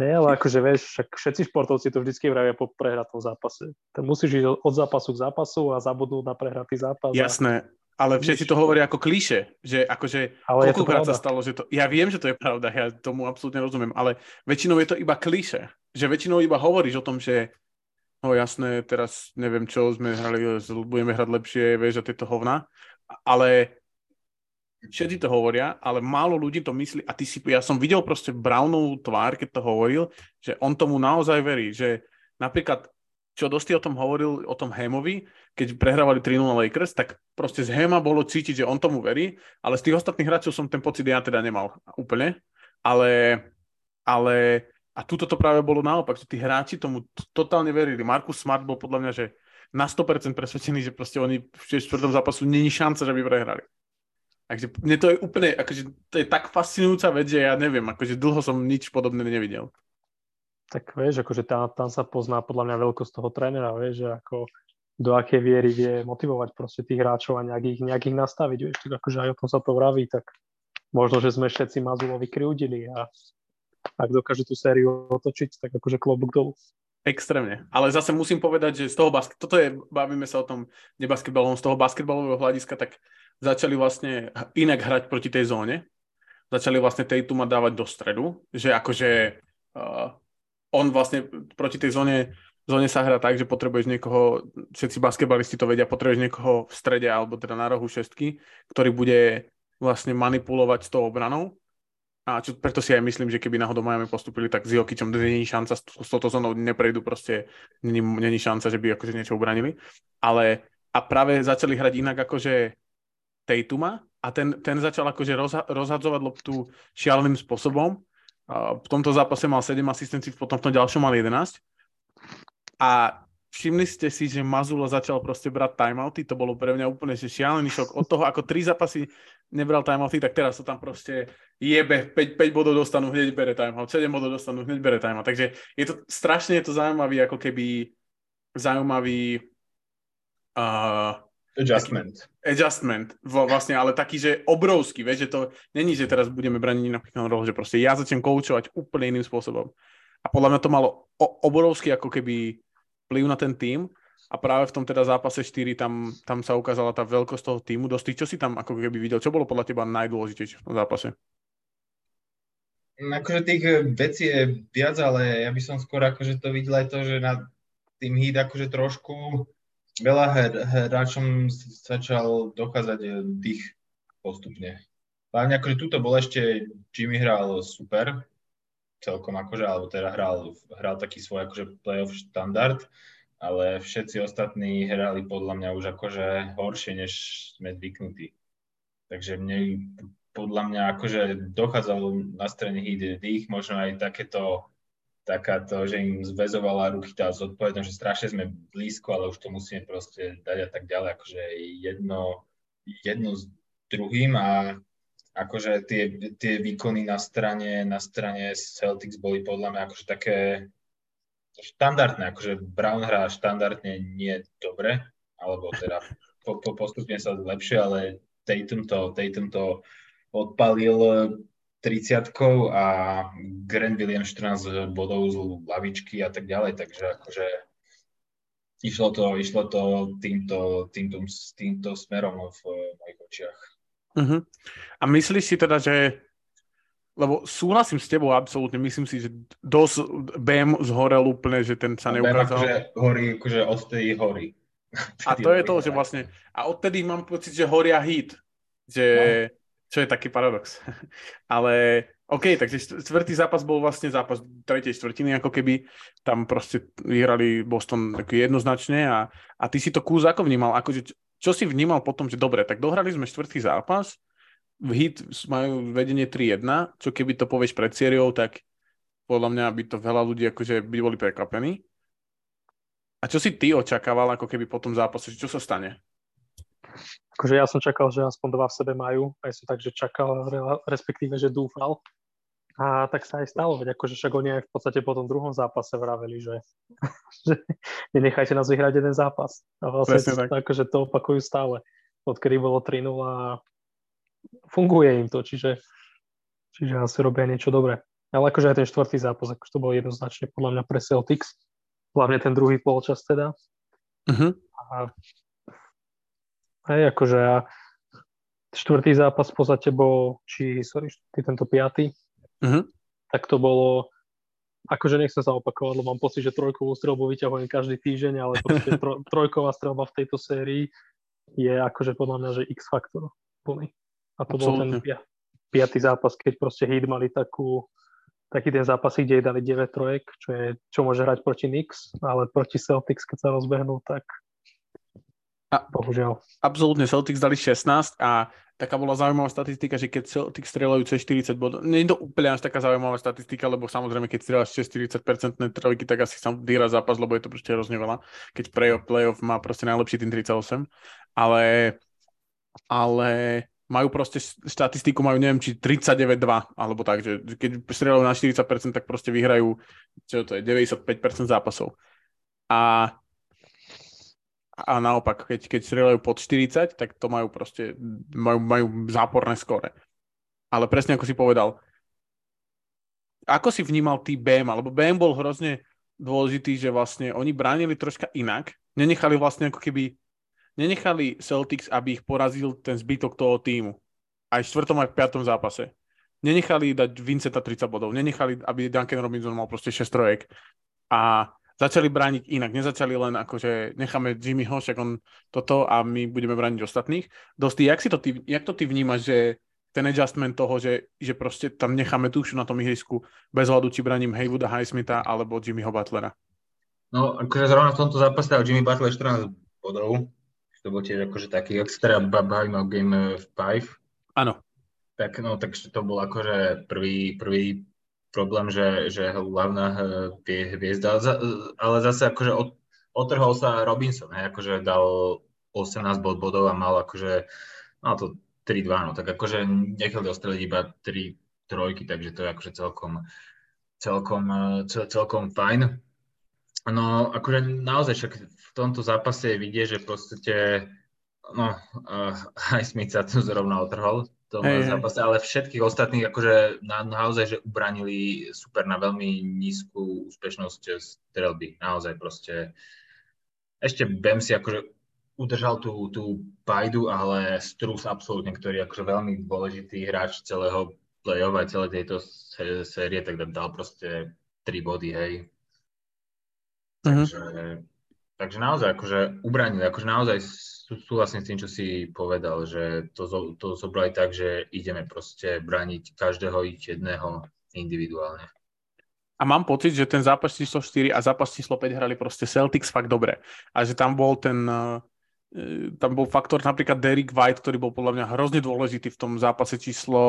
Nie, ale akože vieš, však všetci športovci to vždycky vravia po prehratom zápase. Ty musíš ísť od zápasu k zápasu a zabudnúť na prehratý zápas. Jasné, ale všetci to hovoria ako klíše, že akože ale koľkokrát sa stalo, že to... Ja viem, že to je pravda, ja tomu absolútne rozumiem, ale väčšinou je to iba klíše že väčšinou iba hovoríš o tom, že no jasné, teraz neviem čo, sme hrali, budeme hrať lepšie, vieš, a tieto hovna, ale všetci to hovoria, ale málo ľudí to myslí a ty si, ja som videl proste Brownovú tvár, keď to hovoril, že on tomu naozaj verí, že napríklad čo dosť o tom hovoril, o tom Hemovi, keď prehrávali 3-0 Lakers, tak proste z Hema bolo cítiť, že on tomu verí, ale z tých ostatných hráčov som ten pocit ja teda nemal úplne, ale, ale a tuto to práve bolo naopak, že tí hráči tomu totálne verili. Markus Smart bol podľa mňa, že na 100% presvedčený, že proste oni v čtvrtom zápasu není šanca, že by prehrali. Takže mne to je úplne, akože to je tak fascinujúca vec, že ja neviem, akože dlho som nič podobné nevidel. Tak vieš, akože tam, tam sa pozná podľa mňa veľkosť toho trénera, vieš, že ako do akej viery vie motivovať proste tých hráčov a nejak ich, nastaviť, vieš, tak akože aj o tom sa to vraví, tak možno, že sme všetci Mazulovi kryudili a ak dokáže tú sériu otočiť, tak akože klobúk dolu. Extrémne. Ale zase musím povedať, že z toho basket, toto je, bavíme sa o tom nebasketbalovom, z toho basketbalového hľadiska, tak začali vlastne inak hrať proti tej zóne. Začali vlastne Tatuma dávať do stredu, že akože uh, on vlastne proti tej zóne, zóne sa hrá tak, že potrebuješ niekoho, všetci basketbalisti to vedia, potrebuješ niekoho v strede alebo teda na rohu šestky, ktorý bude vlastne manipulovať s tou obranou a čo, preto si aj myslím, že keby náhodou Miami postupili, tak s Jokičom není šanca, s, s touto zónou neprejdú proste, není, není šanca, že by akože niečo ubranili. Ale a práve začali hrať inak akože Tatuma a ten, ten začal akože rozha, rozhadzovať loptu šialeným spôsobom. A v tomto zápase mal 7 asistencií, potom v tom ďalšom mal 11. A všimli ste si, že Mazula začal proste brať timeouty, to bolo pre mňa úplne že šialený šok. Od toho, ako tri zápasy nebral timeouty, tak teraz to tam proste jebe, 5, 5 bodov dostanú, hneď bere timeout, 7 bodov dostanú, hneď bere timeout. Takže je to strašne je to zaujímavý, ako keby zaujímavý uh, adjustment. Taký, adjustment, vlastne, ale taký, že obrovský, vieš, že to není, že teraz budeme braniť napríklad rol, že proste ja začnem koučovať úplne iným spôsobom. A podľa mňa to malo obrovský ako keby vplyv na ten tým a práve v tom teda zápase 4 tam, tam sa ukázala tá veľkosť toho týmu. Dosti, čo si tam ako keby videl? Čo bolo podľa teba najdôležitejšie v tom zápase? Akože tých eh, vecí je viac, ale ja by som skôr akože to videl aj to, že na tým hit akože trošku veľa her, hráčom začal dochádzať eh, dých postupne. Hlavne akože tuto bol ešte, Jimmy hral super, celkom akože, alebo teda hral, hral taký svoj akože playoff štandard, ale všetci ostatní hrali podľa mňa už akože horšie, než sme zvyknutí. Takže mne podľa mňa akože dochádzalo na strane hit dých, možno aj takéto takáto, že im zväzovala ruky tá zodpovednosť, že strašne sme blízko, ale už to musíme proste dať a tak ďalej, akože jedno, jedno s druhým a akože tie, tie výkony na strane, na strane Celtics boli podľa mňa akože také štandardné, akože Brown hrá štandardne nie dobre, alebo teda po, po, postupne sa lepšie, ale Tatum to, Tatum to odpalil 30 a Grant Williams 14 bodov z lavičky a tak ďalej, takže akože išlo to, išlo to týmto, týmto, týmto smerom v mojich očiach. Uh-huh. A myslíš si teda, že lebo súhlasím s tebou absolútne, myslím si, že dosť BM zhorel úplne, že ten sa neukázal. BM akože horí, akože tej horí. A to je to, že vlastne, a odtedy mám pocit, že horia hit, že, no. čo je taký paradox. Ale OK, takže čtvrtý zápas bol vlastne zápas tretej štvrtiny, ako keby tam proste vyhrali Boston taký jednoznačne a, a ty si to kúz ako vnímal, akože čo si vnímal potom, že dobre, tak dohrali sme štvrtý zápas, v hit majú vedenie 3-1, čo keby to povieš pred sériou, tak podľa mňa by to veľa ľudí akože by boli prekvapení. A čo si ty očakával ako keby po tom zápase, čo sa stane? Akože ja som čakal, že aspoň dva v sebe majú, aj som tak, že čakal, respektíve, že dúfal. A tak sa aj stalo, veď akože však oni aj v podstate po tom druhom zápase vraveli, že, že nenechajte nás vyhrať jeden zápas. A vlastne tak. akože to opakujú stále. Odkedy bolo 3 a funguje im to, čiže, čiže asi robia niečo dobré. Ale akože aj ten štvrtý zápas, akože to bolo jednoznačne podľa mňa pre Celtics, hlavne ten druhý polčas teda. Uh-huh. A aj akože a štvrtý zápas v podstate bol, či, sorry, tento piatý, uh-huh. tak to bolo, akože nechcem sa opakovať, lebo mám pocit, že trojkovú strelbu vyťahujem každý týždeň, ale proste tro, trojková strelba v tejto sérii je akože podľa mňa, že X faktor plný. A to Absolutne. bol ten piatý zápas, keď proste Heat mali takú, taký ten zápas, kde jej dali 9 trojek, čo, je, čo môže hrať proti Knicks, ale proti Celtics, keď sa rozbehnú, tak a, bohužiaľ. Absolútne, Celtics dali 16 a taká bola zaujímavá statistika, že keď Celtics strieľajú cez 40 bodov, nie je to úplne až taká zaujímavá statistika, lebo samozrejme, keď strieľaš cez 40% trojky, tak asi sa dýra zápas, lebo je to proste hrozne veľa. Keď playoff, playoff má proste najlepší tým 38, ale ale majú proste štatistiku, majú neviem, či 39-2, alebo tak, že keď strieľajú na 40%, tak proste vyhrajú, čo to je, 95% zápasov. A, a naopak, keď, keď strieľajú pod 40, tak to majú proste, majú, majú záporné skore. Ale presne ako si povedal, ako si vnímal ty BM, alebo BM bol hrozne dôležitý, že vlastne oni bránili troška inak, nenechali vlastne ako keby nenechali Celtics, aby ich porazil ten zbytok toho týmu. Aj v štvrtom, aj v piatom zápase. Nenechali dať Vincenta 30 bodov. Nenechali, aby Duncan Robinson mal proste 6 trojek. A začali brániť inak. Nezačali len ako, že necháme Jimmyho, však on toto a my budeme brániť ostatných. Dosti, jak, si to ty, jak to ty vnímaš, že ten adjustment toho, že, že proste tam necháme dušu na tom ihrisku bez hľadu, či braním Haywooda, Highsmitha alebo Jimmyho Butlera? No, akože zrovna v tomto zápase dal Jimmy Butler 14 bodov, to bol tiež akože taký, ak sa teda bavíme o Game 5. Áno. Tak, no, tak to bol akože prvý, prvý problém, že, že hlavná eh, hviezda, ale zase akože od, otrhol sa Robinson, hej, akože dal 18 bod bodov a mal akože, mal to 3-2, no tak akože nechali ostreliť iba 3 trojky, takže to je akože celkom, celkom, eh, cel, celkom fajn. No, akože naozaj však v tomto zápase je vidieť, že v podstate no, uh, aj Smith sa tu zrovna otrhol v tom hey, zápase, ale všetkých ostatných akože na, naozaj, že ubranili super na veľmi nízku úspešnosť strelby. Naozaj proste ešte Bem si akože udržal tú, tú pajdu, ale Strus absolútne, ktorý je akože veľmi dôležitý hráč celého play-off aj celej tejto série, tak dal proste 3 body, hej. Mhm. Takže, mm-hmm. Takže naozaj, akože ubranili, akože naozaj súhlasím s tým, čo si povedal, že to, to zobrali tak, že ideme proste braniť každého ich jedného individuálne. A mám pocit, že ten zápas číslo 4 a zápas číslo 5 hrali proste Celtics fakt dobre. A že tam bol ten, e, tam bol faktor napríklad Derek White, ktorý bol podľa mňa hrozne dôležitý v tom zápase číslo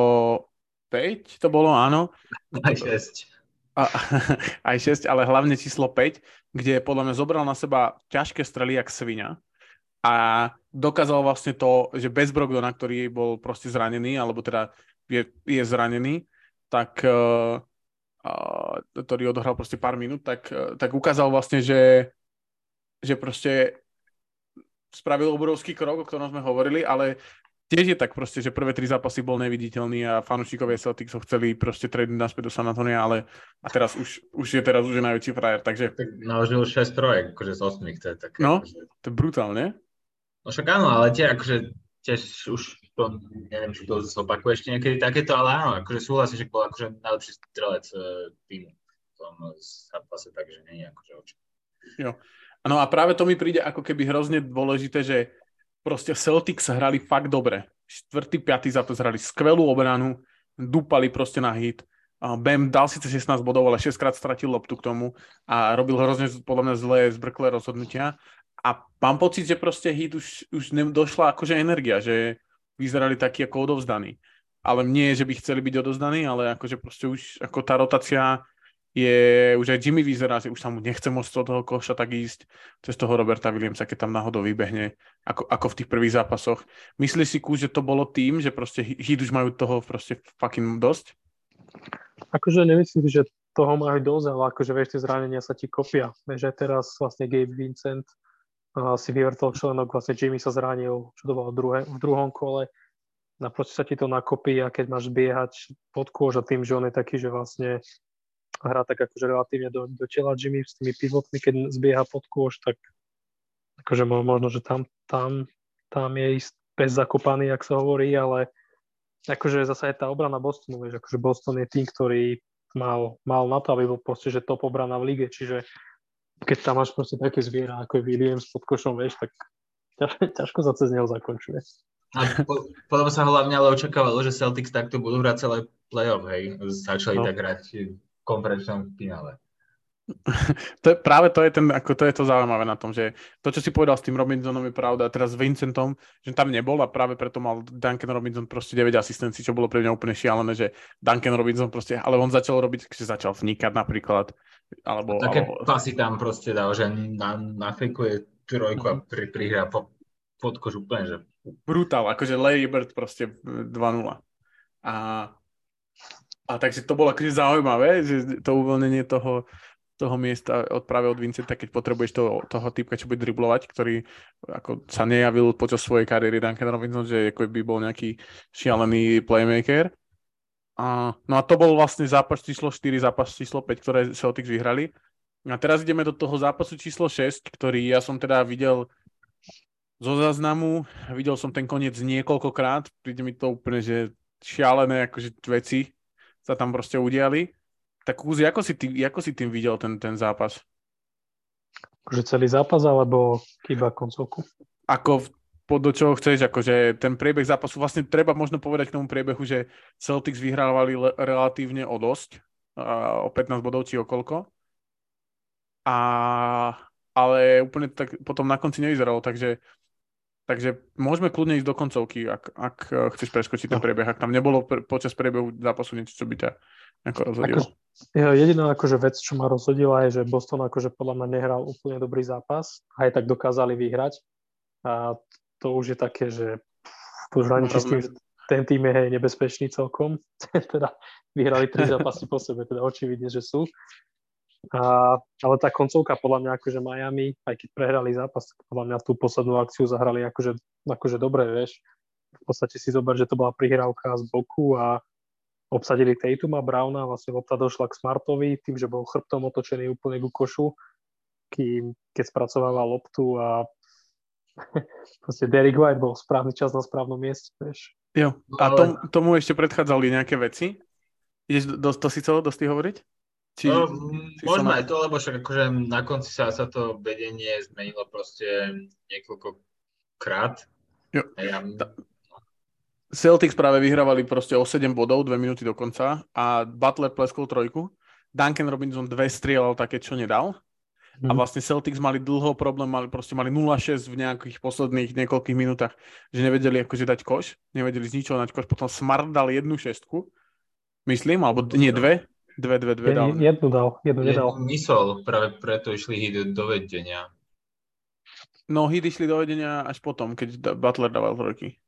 5, to bolo, áno. Aj 6 a, aj 6, ale hlavne číslo 5, kde podľa mňa zobral na seba ťažké strely jak svinia a dokázal vlastne to, že bez Brogdona, ktorý bol proste zranený, alebo teda je, je zranený, tak uh, uh, ktorý odohral proste pár minút, tak, uh, tak ukázal vlastne, že, že proste spravil obrovský krok, o ktorom sme hovorili, ale tiež je tak proste, že prvé tri zápasy bol neviditeľný a fanúšikovia Celtics ho chceli proste tradiť naspäť do San Antonia, ale a teraz už, už je teraz už je najväčší frajer, takže... Tak naložil 6 trojek, akože z 8, to je také. No, akože... to je brutálne. No však áno, ale tie akože tiež už to, neviem, či to zopakuje ešte niekedy takéto, ale áno, akože súhlasím, že bol akože najlepší strelec uh, týmu v tom zápase, takže nie je akože oči. Jo. No a práve to mi príde ako keby hrozne dôležité, že proste Celtics hrali fakt dobre. Štvrtý, piatý zápas hrali skvelú obranu, dúpali proste na hit. Bam dal síce 16 bodov, ale 6 krát stratil loptu k tomu a robil hrozne podľa mňa zlé, zbrklé rozhodnutia. A mám pocit, že proste hit už, už došla akože energia, že vyzerali takí ako odovzdaní. Ale nie, že by chceli byť odovzdaní, ale akože proste už ako tá rotácia je, už aj Jimmy vyzerá, že už sa mu nechce moc z toho koša tak ísť cez toho Roberta Williamsa, keď tam náhodou vybehne, ako, ako v tých prvých zápasoch. Myslíš si, Kú, že to bolo tým, že proste Heat už majú toho proste fucking dosť? Akože nemyslím, že toho majú dosť, ale akože vieš, tie zranenia sa ti kopia. Aj teraz vlastne Gabe Vincent uh, si vyvrtol členok, vlastne Jimmy sa zranil, čo to bolo druhé, v druhom kole. Naprosto sa ti to nakopí a keď máš biehať pod kôž a tým, že on je taký, že vlastne hrá tak akože relatívne do, do tela Jimmy s tými pivotmi, keď zbieha pod kôž, tak akože možno, že tam, tam, tam je ísť bez zakopaný, ak sa hovorí, ale akože zase je tá obrana Bostonu, vieš, akože Boston je tým, ktorý mal, mal na to, aby bol proste, že top obrana v lige, čiže keď tam máš proste také zviera, ako je Williams pod košom, vieš, tak ťažko sa cez neho zakončuje. A po, potom sa hlavne ale očakávalo, že Celtics takto budú hrať celé playoff, hej. Začali no. tak hrať konferenčnom finále. to je, práve to je, ten, ako to je to zaujímavé na tom, že to, čo si povedal s tým Robinsonom je pravda, a teraz s Vincentom, že tam nebol a práve preto mal Duncan Robinson proste 9 asistencií, čo bolo pre mňa úplne šialené, že Duncan Robinson proste, ale on začal robiť, že začal vnikať napríklad, alebo... Také alebo... pasy tam proste dal, že na, nafekuje trojku a pri, prihrá po, pod kož úplne, že... Brutál, akože Larry Bird proste 2-0. A a takže to bolo akože zaujímavé, že to uvoľnenie toho, toho miesta od, práve od Vincenta, keď potrebuješ toho, toho typka, čo bude driblovať, ktorý ako sa nejavil počas svojej kariéry Duncan Robinson, že ako by bol nejaký šialený playmaker. A, no a to bol vlastne zápas číslo 4, zápas číslo 5, ktoré Celtics vyhrali. A teraz ideme do toho zápasu číslo 6, ktorý ja som teda videl zo záznamu, videl som ten koniec niekoľkokrát, príde mi to úplne, že šialené akože veci, sa tam proste udiali. Tak Kúzi, ako si, ty, ako si tým videl ten, ten zápas? Akože celý zápas, alebo iba koncovku? Ako po, do čoho chceš, akože ten priebeh zápasu, vlastne treba možno povedať k tomu priebehu, že Celtics vyhrávali le, relatívne o dosť, a, o 15 bodov či o koľko. A, ale úplne tak potom na konci nevyzeralo, takže Takže môžeme kľudne ísť do koncovky, ak, ak eh, chceš preskočiť ten no. priebeh. Ak tam nebolo pre, počas priebehu zápasu niečo, čo by ťa ako rozhodilo. Ako, jediná akože vec, čo ma rozhodila, je, že Boston akože podľa mňa nehral úplne dobrý zápas. Aj tak dokázali vyhrať. A to už je také, že hraničí s tým, ten tým je hej, nebezpečný celkom. teda vyhrali tri zápasy po sebe, teda očividne, že sú. A, ale tá koncovka podľa mňa akože Miami, aj keď prehrali zápas, podľa mňa tú poslednú akciu zahrali akože, akože dobre, vieš. V podstate si zober, že to bola prihrávka z boku a obsadili Tatuma Browna, vlastne lopta došla k Smartovi, tým, že bol chrbtom otočený úplne ku košu, kým, keď spracovával loptu a proste Derek White bol správny čas na správnom mieste, vieš. Jo, a tom, tomu ešte predchádzali nejaké veci? Ideš do, to si chcel dosť hovoriť? Či, no, môžeme aj to, lebo však akože na konci sa, sa to vedenie zmenilo proste niekoľko krát. Jo. Ja... Celtics práve vyhrávali proste o 7 bodov, 2 minúty do konca a Butler pleskol trojku. Duncan Robinson dve strieľal také, čo nedal. Mm. A mhm. vlastne Celtics mali dlho problém, mali, proste mali 0-6 v nejakých posledných niekoľkých minútach, že nevedeli akože dať koš, nevedeli z ničoho dať koš, potom Smart dal jednu šestku, myslím, alebo nie dve, Dve, dve, dve dal. Jednu dal, jednu nedal. Mysol, práve preto išli hit do vedenia. No, hit išli do vedenia až potom, keď Butler dával trojky.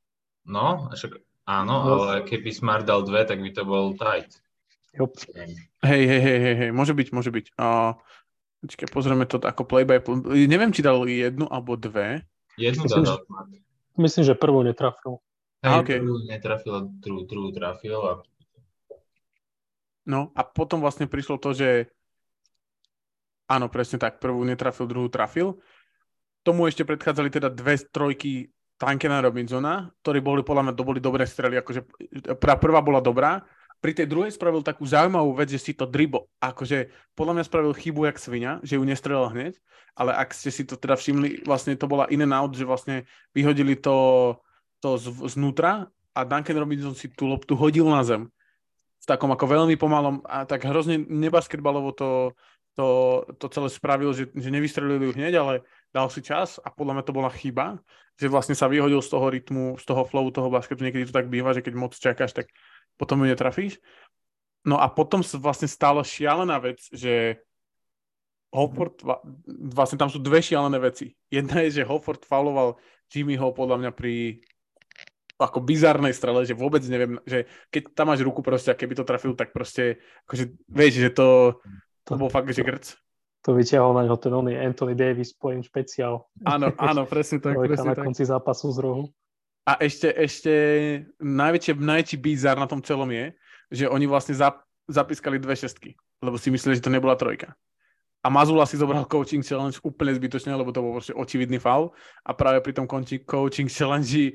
No, však áno, no. ale keby Smart dal dve, tak by to bol tight. Hej, hej, hej, hej, hej, môže byť, môže byť. Uh, počkaj, pozrieme to ako play by play. Neviem, či dal jednu alebo dve. Jednu myslím, dal. Myslím, že prvú netrafil. Hej, okej. prvú netrafil, druhú, druhú trafil a No a potom vlastne prišlo to, že áno, presne tak, prvú netrafil, druhú trafil. Tomu ešte predchádzali teda dve trojky Tankena Robinsona, ktorí boli podľa mňa boli dobré strely, akože prvá bola dobrá, pri tej druhej spravil takú zaujímavú vec, že si to dribo, akože podľa mňa spravil chybu jak svinia, že ju nestrelil hneď, ale ak ste si to teda všimli, vlastne to bola in and out, že vlastne vyhodili to, to z, znútra a Duncan Robinson si tú loptu hodil na zem v takom ako veľmi pomalom a tak hrozne nebasketbalovo to, to, to celé spravil, že, že nevystrelili ju hneď, ale dal si čas a podľa mňa to bola chyba, že vlastne sa vyhodil z toho rytmu, z toho flowu toho basketu, niekedy to tak býva, že keď moc čakáš, tak potom ju netrafíš. No a potom sa vlastne stala šialená vec, že Hofford, vlastne tam sú dve šialené veci. Jedna je, že Hofford fauloval Jimmyho podľa mňa pri ako bizarnej strele, že vôbec neviem, že keď tam máš ruku proste a keby to trafil, tak proste, akože vieš, že to, to bol fakt, že grc. To vyťahol na ňo ten oný Anthony Davis point špeciál. Áno, áno, presne tak, presne na tak. konci zápasu z rohu. A ešte, ešte najväčšie, najväčší bizar na tom celom je, že oni vlastne zap, zapískali dve šestky, lebo si mysleli, že to nebola trojka. A Mazula si zobral coaching challenge úplne zbytočne, lebo to bol proste očividný faul. A práve pri tom konči- coaching challenge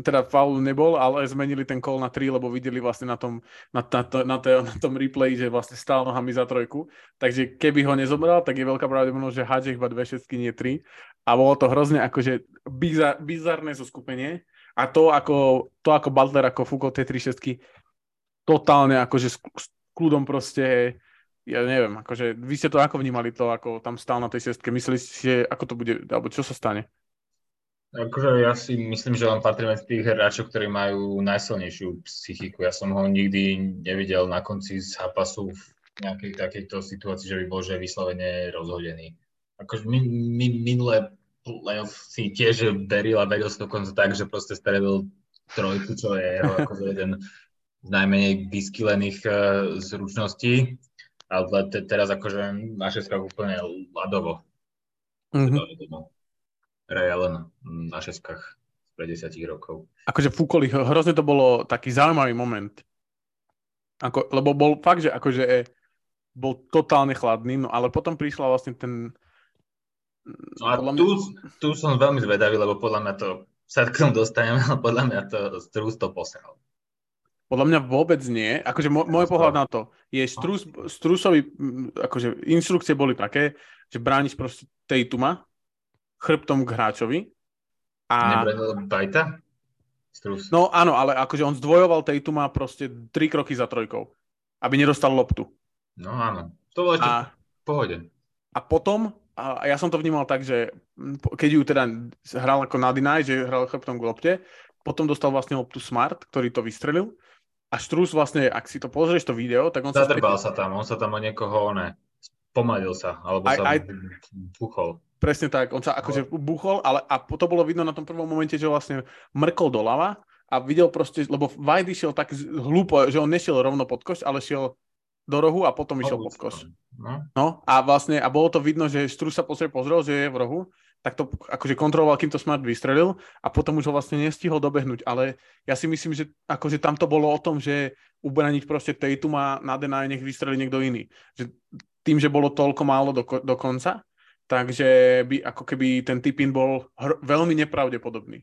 teda faul nebol, ale zmenili ten call na 3, lebo videli vlastne na tom, na, na, to, na, to, na tom replay, že vlastne stál nohami za trojku. Takže keby ho nezobral, tak je veľká pravdepodobnosť, že hádže iba dve šestky, nie tri. A bolo to hrozne akože bizar, bizarné zoskupenie. A to ako, to ako Butler, ako fúkol tie tri šestky, totálne akože s, s kľudom proste ja neviem, akože vy ste to ako vnímali to, ako tam stál na tej šestke, mysleli ste, ako to bude, alebo čo sa stane? Akože ja si myslím, že on patrí medzi tých hráčov, ktorí majú najsilnejšiu psychiku. Ja som ho nikdy nevidel na konci zápasu v nejakej takejto situácii, že by bol že vyslovene rozhodený. Akože mi, mi, minulé playoff si tiež veril a veril si dokonca tak, že proste stredil trojku, čo je jeho akože jeden z najmenej vyskylených uh, zručností. Ale te, teraz akože na šestkách úplne ľadovo. Mm-hmm. Allen na šestkách pred desiatich rokov. Akože fúkol ich, hrozne to bolo taký zaujímavý moment. Ako, lebo bol fakt, že akože bol totálne chladný, no ale potom prišla vlastne ten... No a tu, tu som veľmi zvedavý, lebo podľa mňa to sa k tomu dostaneme, ale podľa mňa to Strus to posral. Podľa mňa vôbec nie. Akože môj, môj pohľad na to je, Strus, Strusovi, akože inštrukcie boli také, že brániš proste Tatuma chrbtom k hráčovi. A... Nebranil Bajta? Strus. No áno, ale akože on zdvojoval Tatuma proste tri kroky za trojkou, aby nedostal loptu. No áno, to bolo ešte a, v pohode. A potom, a ja som to vnímal tak, že keď ju teda hral ako na deny, že hral chrbtom k lopte, potom dostal vlastne loptu Smart, ktorý to vystrelil a Štrus vlastne, ak si to pozrieš to video, tak on Zadrbal sa, späť... sa tam, on sa tam o niekoho, ne, pomalil sa, alebo aj, sa aj... buchol. Presne tak, on sa akože buchol, ale a to bolo vidno na tom prvom momente, že vlastne mrkol doľava a videl proste, lebo White išiel tak hlúpo, že on nešiel rovno pod košť, ale šiel do rohu a potom išiel pod koš. No. no a vlastne, a bolo to vidno, že Strus sa pozrie pozrel, že je v rohu, tak to akože kontroloval, kým to Smart vystrelil a potom už ho vlastne nestihol dobehnúť, ale ja si myslím, že akože tam to bolo o tom, že ubraniť proste Tatuma na Denaj, nech vystrelí niekto iný. Že tým, že bolo toľko málo do, do konca, takže by ako keby ten tipin bol hr- veľmi nepravdepodobný.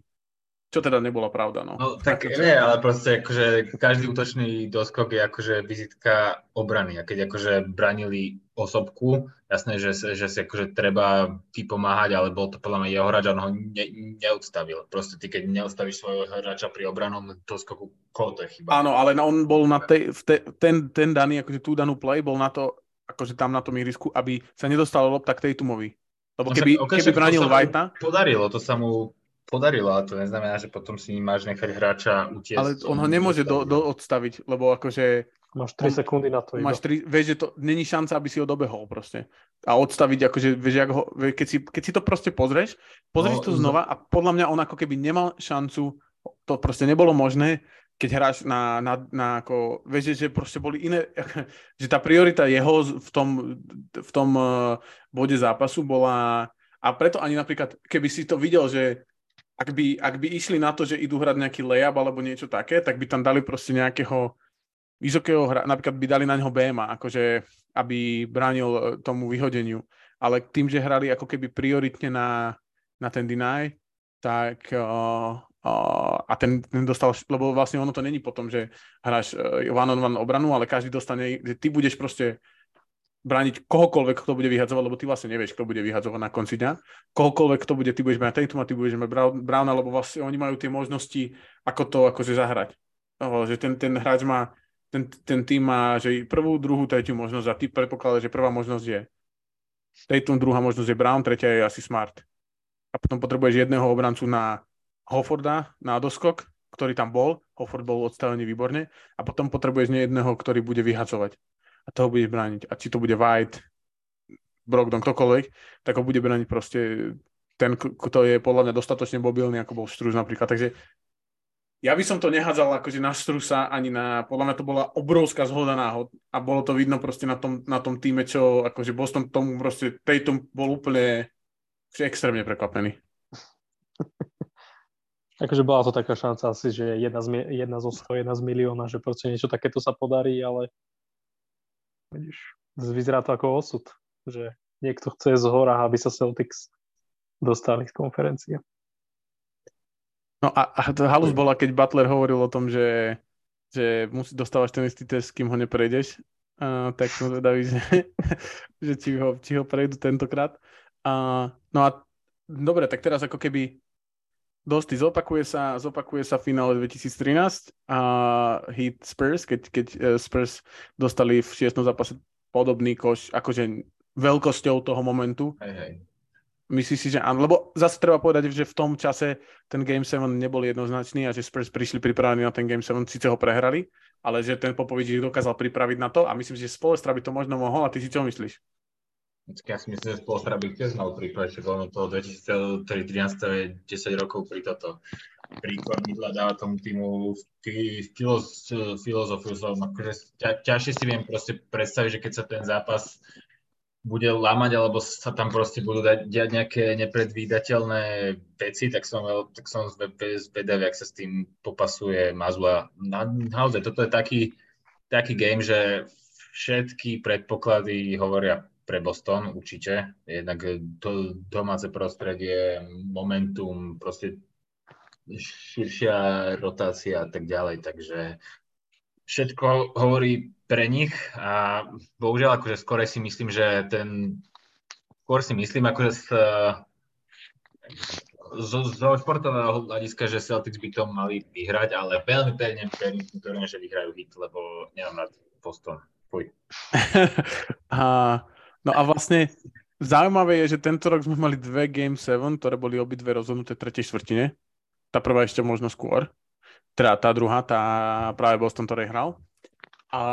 Čo teda nebola pravda, no. no tak nie, ale proste akože každý útočný doskok je akože vizitka obrany. A keď akože branili osobku, jasné, že, že si akože treba vypomáhať, ale bol to podľa mňa jeho hráč on ho ne, neodstavil. Proste ty, keď neodstavíš svojho hráča pri obranom doskoku, koho to je chyba? Áno, ale on bol na tej, te, ten, ten daný, akože tú danú play, bol na to, akože tam na tom ihrisku, aby sa nedostalo lopta k Tatumovi. Lebo keby, no, keby bránil Whitea... Podarilo, to sa mu podarilo, ale to neznamená, že potom si máš nechať hráča utiesť. Ale on ho nemôže do, do odstaviť, lebo akože... Máš 3 sekundy na to. Máš 3, vieš, že to není šanca, aby si ho dobehol proste. A odstaviť, akože, vieš, jak ho, keď, si, keď si to proste pozrieš, pozrieš no, to znova a podľa mňa on ako keby nemal šancu, to proste nebolo možné, keď hráš na, na, na ako, vieš, že proste boli iné, že tá priorita jeho v tom, v tom uh, bode zápasu bola, a preto ani napríklad, keby si to videl, že ak by, ak by išli na to, že idú hrať nejaký layup alebo niečo také, tak by tam dali proste nejakého vysokého hra, napríklad by dali na neho BMA, akože aby bránil e, tomu vyhodeniu. Ale tým, že hrali ako keby prioritne na, na ten deny, tak uh, uh, a ten, ten dostal, lebo vlastne ono to není potom, že hráš uh, one on one obranu, ale každý dostane, že ty budeš proste brániť kohokoľvek, kto bude vyhadzovať, lebo ty vlastne nevieš, kto bude vyhadzovať na konci dňa. Kohokoľvek, kto bude, ty budeš mať Tatum a ty budeš mať Browna, lebo vlastne oni majú tie možnosti, ako to akože zahrať. O, že ten, ten hráč má, ten, ten tým má, že prvú, druhú, tretiu možnosť a ty predpokladáš, že prvá možnosť je Tatum, druhá možnosť je Brown, tretia je asi Smart. A potom potrebuješ jedného obrancu na Hofforda, na doskok, ktorý tam bol, Hofford bol odstavený výborne, a potom potrebuješ jedného, ktorý bude vyhadzovať a toho budeš brániť. A či to bude White, Brogdon, ktokoľvek, tak ho bude brániť proste ten, kto je podľa mňa dostatočne mobilný, ako bol Štrus napríklad. Takže ja by som to nehádzal akože na Strusa, ani na, podľa mňa to bola obrovská zhoda náhod a bolo to vidno proste na tom, na tom týme, čo akože Boston tomu proste, Tatum bol úplne extrémne prekvapený. akože bola to taká šanca asi, že jedna z, jedna zo 100, jedna z milióna, že proste niečo takéto sa podarí, ale Vidíš, vyzerá to ako osud, že niekto chce z hora, aby sa Celtics dostali z konferencie. No a, a to halus bola, keď Butler hovoril o tom, že, že musí dostávať ten istý test, kým ho neprejdeš. Uh, tak som zvedavý, že, že či, ho, či ho prejdú tentokrát. Uh, no a dobre, tak teraz ako keby Dosti, zopakuje sa, zopakuje sa finále 2013 a hit Spurs, keď, keď e, Spurs dostali v šiestnom zápase podobný koš, akože veľkosťou toho momentu. Hej, hej. Myslíš si, že áno? Lebo zase treba povedať, že v tom čase ten Game 7 nebol jednoznačný a že Spurs prišli pripravení na ten Game 7, síce ho prehrali, ale že ten Popovič ich dokázal pripraviť na to a myslím, že Spolestra by to možno mohol a ty si čo myslíš? Ja si myslím, že spoločná by tiež mal pripraviť, že ono toho 2013 je 10 rokov pri toto. Pri kormidla dáva tomu týmu filoz, filozofiu akože ťa, ťažšie si viem proste predstaviť, že keď sa ten zápas bude lamať, alebo sa tam proste budú dať, diať nejaké nepredvídateľné veci, tak som, tak som zvedavý, ak sa s tým popasuje Mazula. Na, naozaj, toto je taký, taký game, že všetky predpoklady hovoria pre Boston určite. Jednak to domáce prostredie, momentum, proste širšia rotácia a tak ďalej, takže všetko hovorí pre nich a bohužiaľ akože skôr si myslím, že ten skôr si myslím akože z, zo, zo športového hľadiska, že Celtics by to mali vyhrať, ale veľmi pevne pevne, že vyhrajú hit, lebo nemám rád Boston. Fuj. a No a vlastne zaujímavé je, že tento rok sme mali dve Game 7, ktoré boli obidve rozhodnuté tretej štvrtine. Tá prvá ešte možno skôr. Teda tá druhá, tá práve Boston, ktorej hral. A,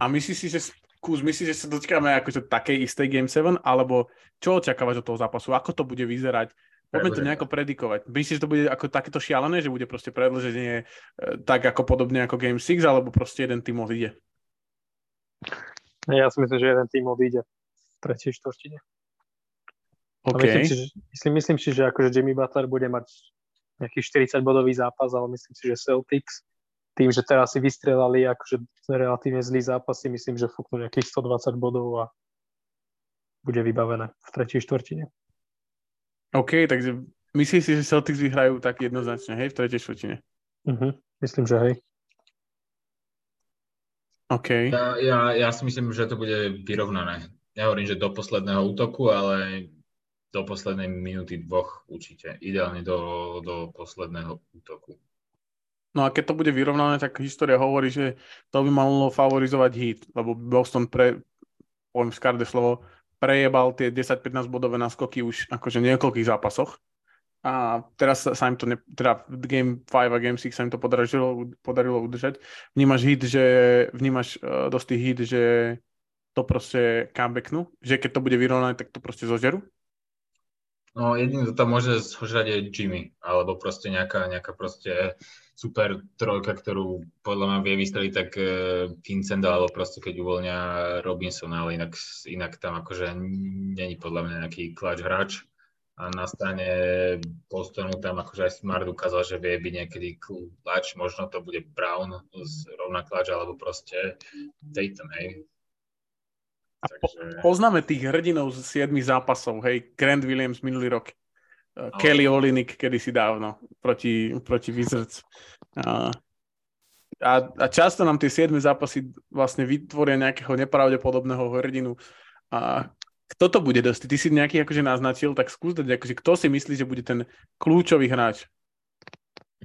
a myslíš si, že Kús, myslíš, že sa dočkáme akože takej istej Game 7, alebo čo očakávaš od toho zápasu? Ako to bude vyzerať? Poďme to nejako predikovať. Myslíš, že to bude ako takéto šialené, že bude proste predlženie e, tak ako podobne ako Game 6, alebo proste jeden tým odíde? Ja si myslím, že jeden tým odíde tretej štvrtine. Okay. Myslím, si, že, myslím, myslím si, že akože Jimmy Butler bude mať nejaký 40 bodový zápas, ale myslím si, že Celtics tým, že teraz si vystrelali akože relatívne zlý zápas, si myslím, že fúknú nejakých 120 bodov a bude vybavené v tretej štvrtine. OK, takže myslíš si, že Celtics vyhrajú tak jednoznačne, hej, v tretej štvrtine? Uh-huh, myslím, že hej. OK. Ja, ja, ja si myslím, že to bude vyrovnané nehovorím, že do posledného útoku, ale do poslednej minúty dvoch určite. Ideálne do, do posledného útoku. No a keď to bude vyrovnané, tak história hovorí, že to by malo favorizovať hit, lebo Boston pre, poviem skarde slovo, prejebal tie 10-15 bodové naskoky už akože v niekoľkých zápasoch. A teraz sa im to, ne, teda Game 5 a Game 6 sa im to podarilo, podarilo udržať. Vnímaš hit, že, vnímaš uh, dosť hit, že to proste comebacknú? Že keď to bude vyrovnané, tak to proste zožerú? No jediný, kto to môže zožrať je Jimmy, alebo proste nejaká, nejaká proste super trojka, ktorú podľa mňa vie vystreliť tak uh, Vincent, alebo proste keď uvoľňa Robinson, ale inak, inak tam akože není podľa mňa nejaký kláč hráč. a na strane Bostonu tam akože aj Smart ukázal, že vie byť niekedy klač, možno to bude Brown z rovná klač, alebo proste Dayton, hej. A Takže... poznáme tých hrdinov z 7 zápasov, hej, Grant Williams minulý rok, uh, Kelly Olinik kedysi dávno proti, proti Wizards. Uh, a, a často nám tie 7 zápasy vlastne vytvoria nejakého nepravdepodobného hrdinu. A kto to bude dosť? Ty si nejaký akože naznačil, tak skús dať, akože kto si myslí, že bude ten kľúčový hráč?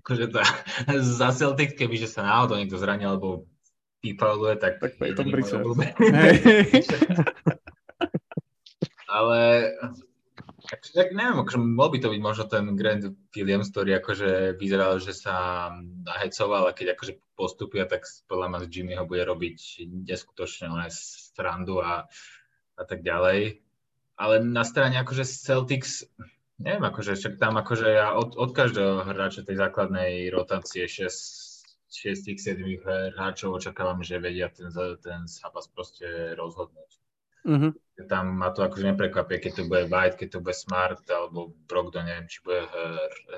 Akože to, za Celtic, keby že sa náhodou niekto zranil, alebo vypaluje, tak... Tak to je to Ale tak neviem, akože mohol by to byť možno ten Grand Williams, ktorý akože vyzeral, že sa nahecoval a keď akože postupia, tak podľa mňa Jimmy ho bude robiť neskutočne len strandu a, a tak ďalej. Ale na strane akože Celtics, neviem, akože však tam akože ja od, od každého hráča tej základnej rotácie 6 6-7 hráčov očakávam, že vedia ten, ten zápas proste rozhodnúť. Mm-hmm. Tam ma to akože neprekvapie, keď to bude White, keď to bude Smart, alebo Brogdon, neviem, či bude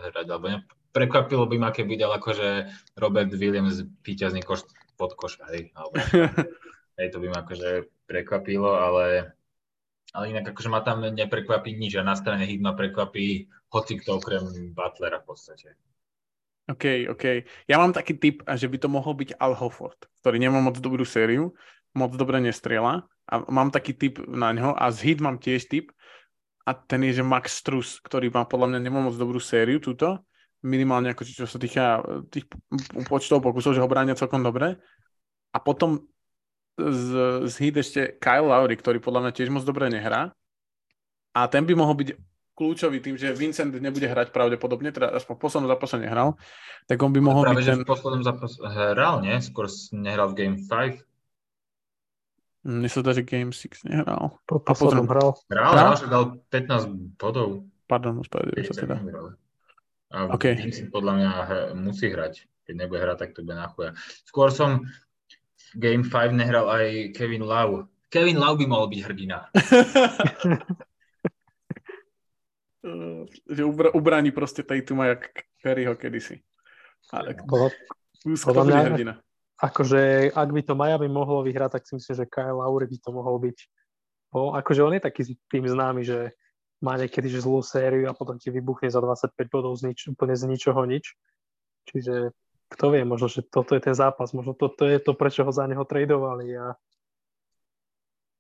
hrať, alebo ne. Prekvapilo by ma, keby dal akože Robert Williams víťazný koš pod koš, hej, alebo, hej, to by ma akože prekvapilo, ale, ale inak akože ma tam neprekvapí nič a na strane hit ma prekvapí hoci kto okrem Butlera v podstate. OK, OK. Ja mám taký typ, že by to mohol byť Al Hofford, ktorý nemá moc dobrú sériu, moc dobre nestrela a mám taký typ na ňo a z hit mám tiež typ a ten je, že Max Strus, ktorý má podľa mňa nemá moc dobrú sériu túto, minimálne ako čo sa týka e, tých počtov pokusov, že ho bránia celkom dobre. A potom z, z hit ešte Kyle Lowry, ktorý podľa mňa tiež moc dobre nehrá. A ten by mohol byť kľúčový tým, že Vincent nebude hrať pravdepodobne, teda aspoň v poslednom zápase nehral, tak on by mohol Práve, byť že ten... v poslednom zápase hral, nie? Skôr nehral v Game 5. Mne sa zdá, že Game 6 nehral. Po poslednom hral. Hral, hral, že dal 15 bodov. Pardon, ospravedlňujem sa teda. A okay. Vincent podľa mňa musí hrať. Keď nebude hrať, tak to bude na chuja. Skôr som v Game 5 nehral aj Kevin Lau. Kevin Lau by mohol byť hrdina. Eh, že ubr- ubraní proste Tatuma jak Kerryho kedysi. Ale podľa, podľa mňa, hrdina. Akože ak by to Miami mohlo vyhrať, tak si myslím, že Kyle Lowry by to mohol byť. Bo, akože on je taký tým známy, že má niekedy že zlú sériu a potom ti vybuchne za 25 bodov z nič, úplne z ničoho nič. Čiže kto vie, možno, že toto je ten zápas, možno toto je to, prečo ho za neho tradovali a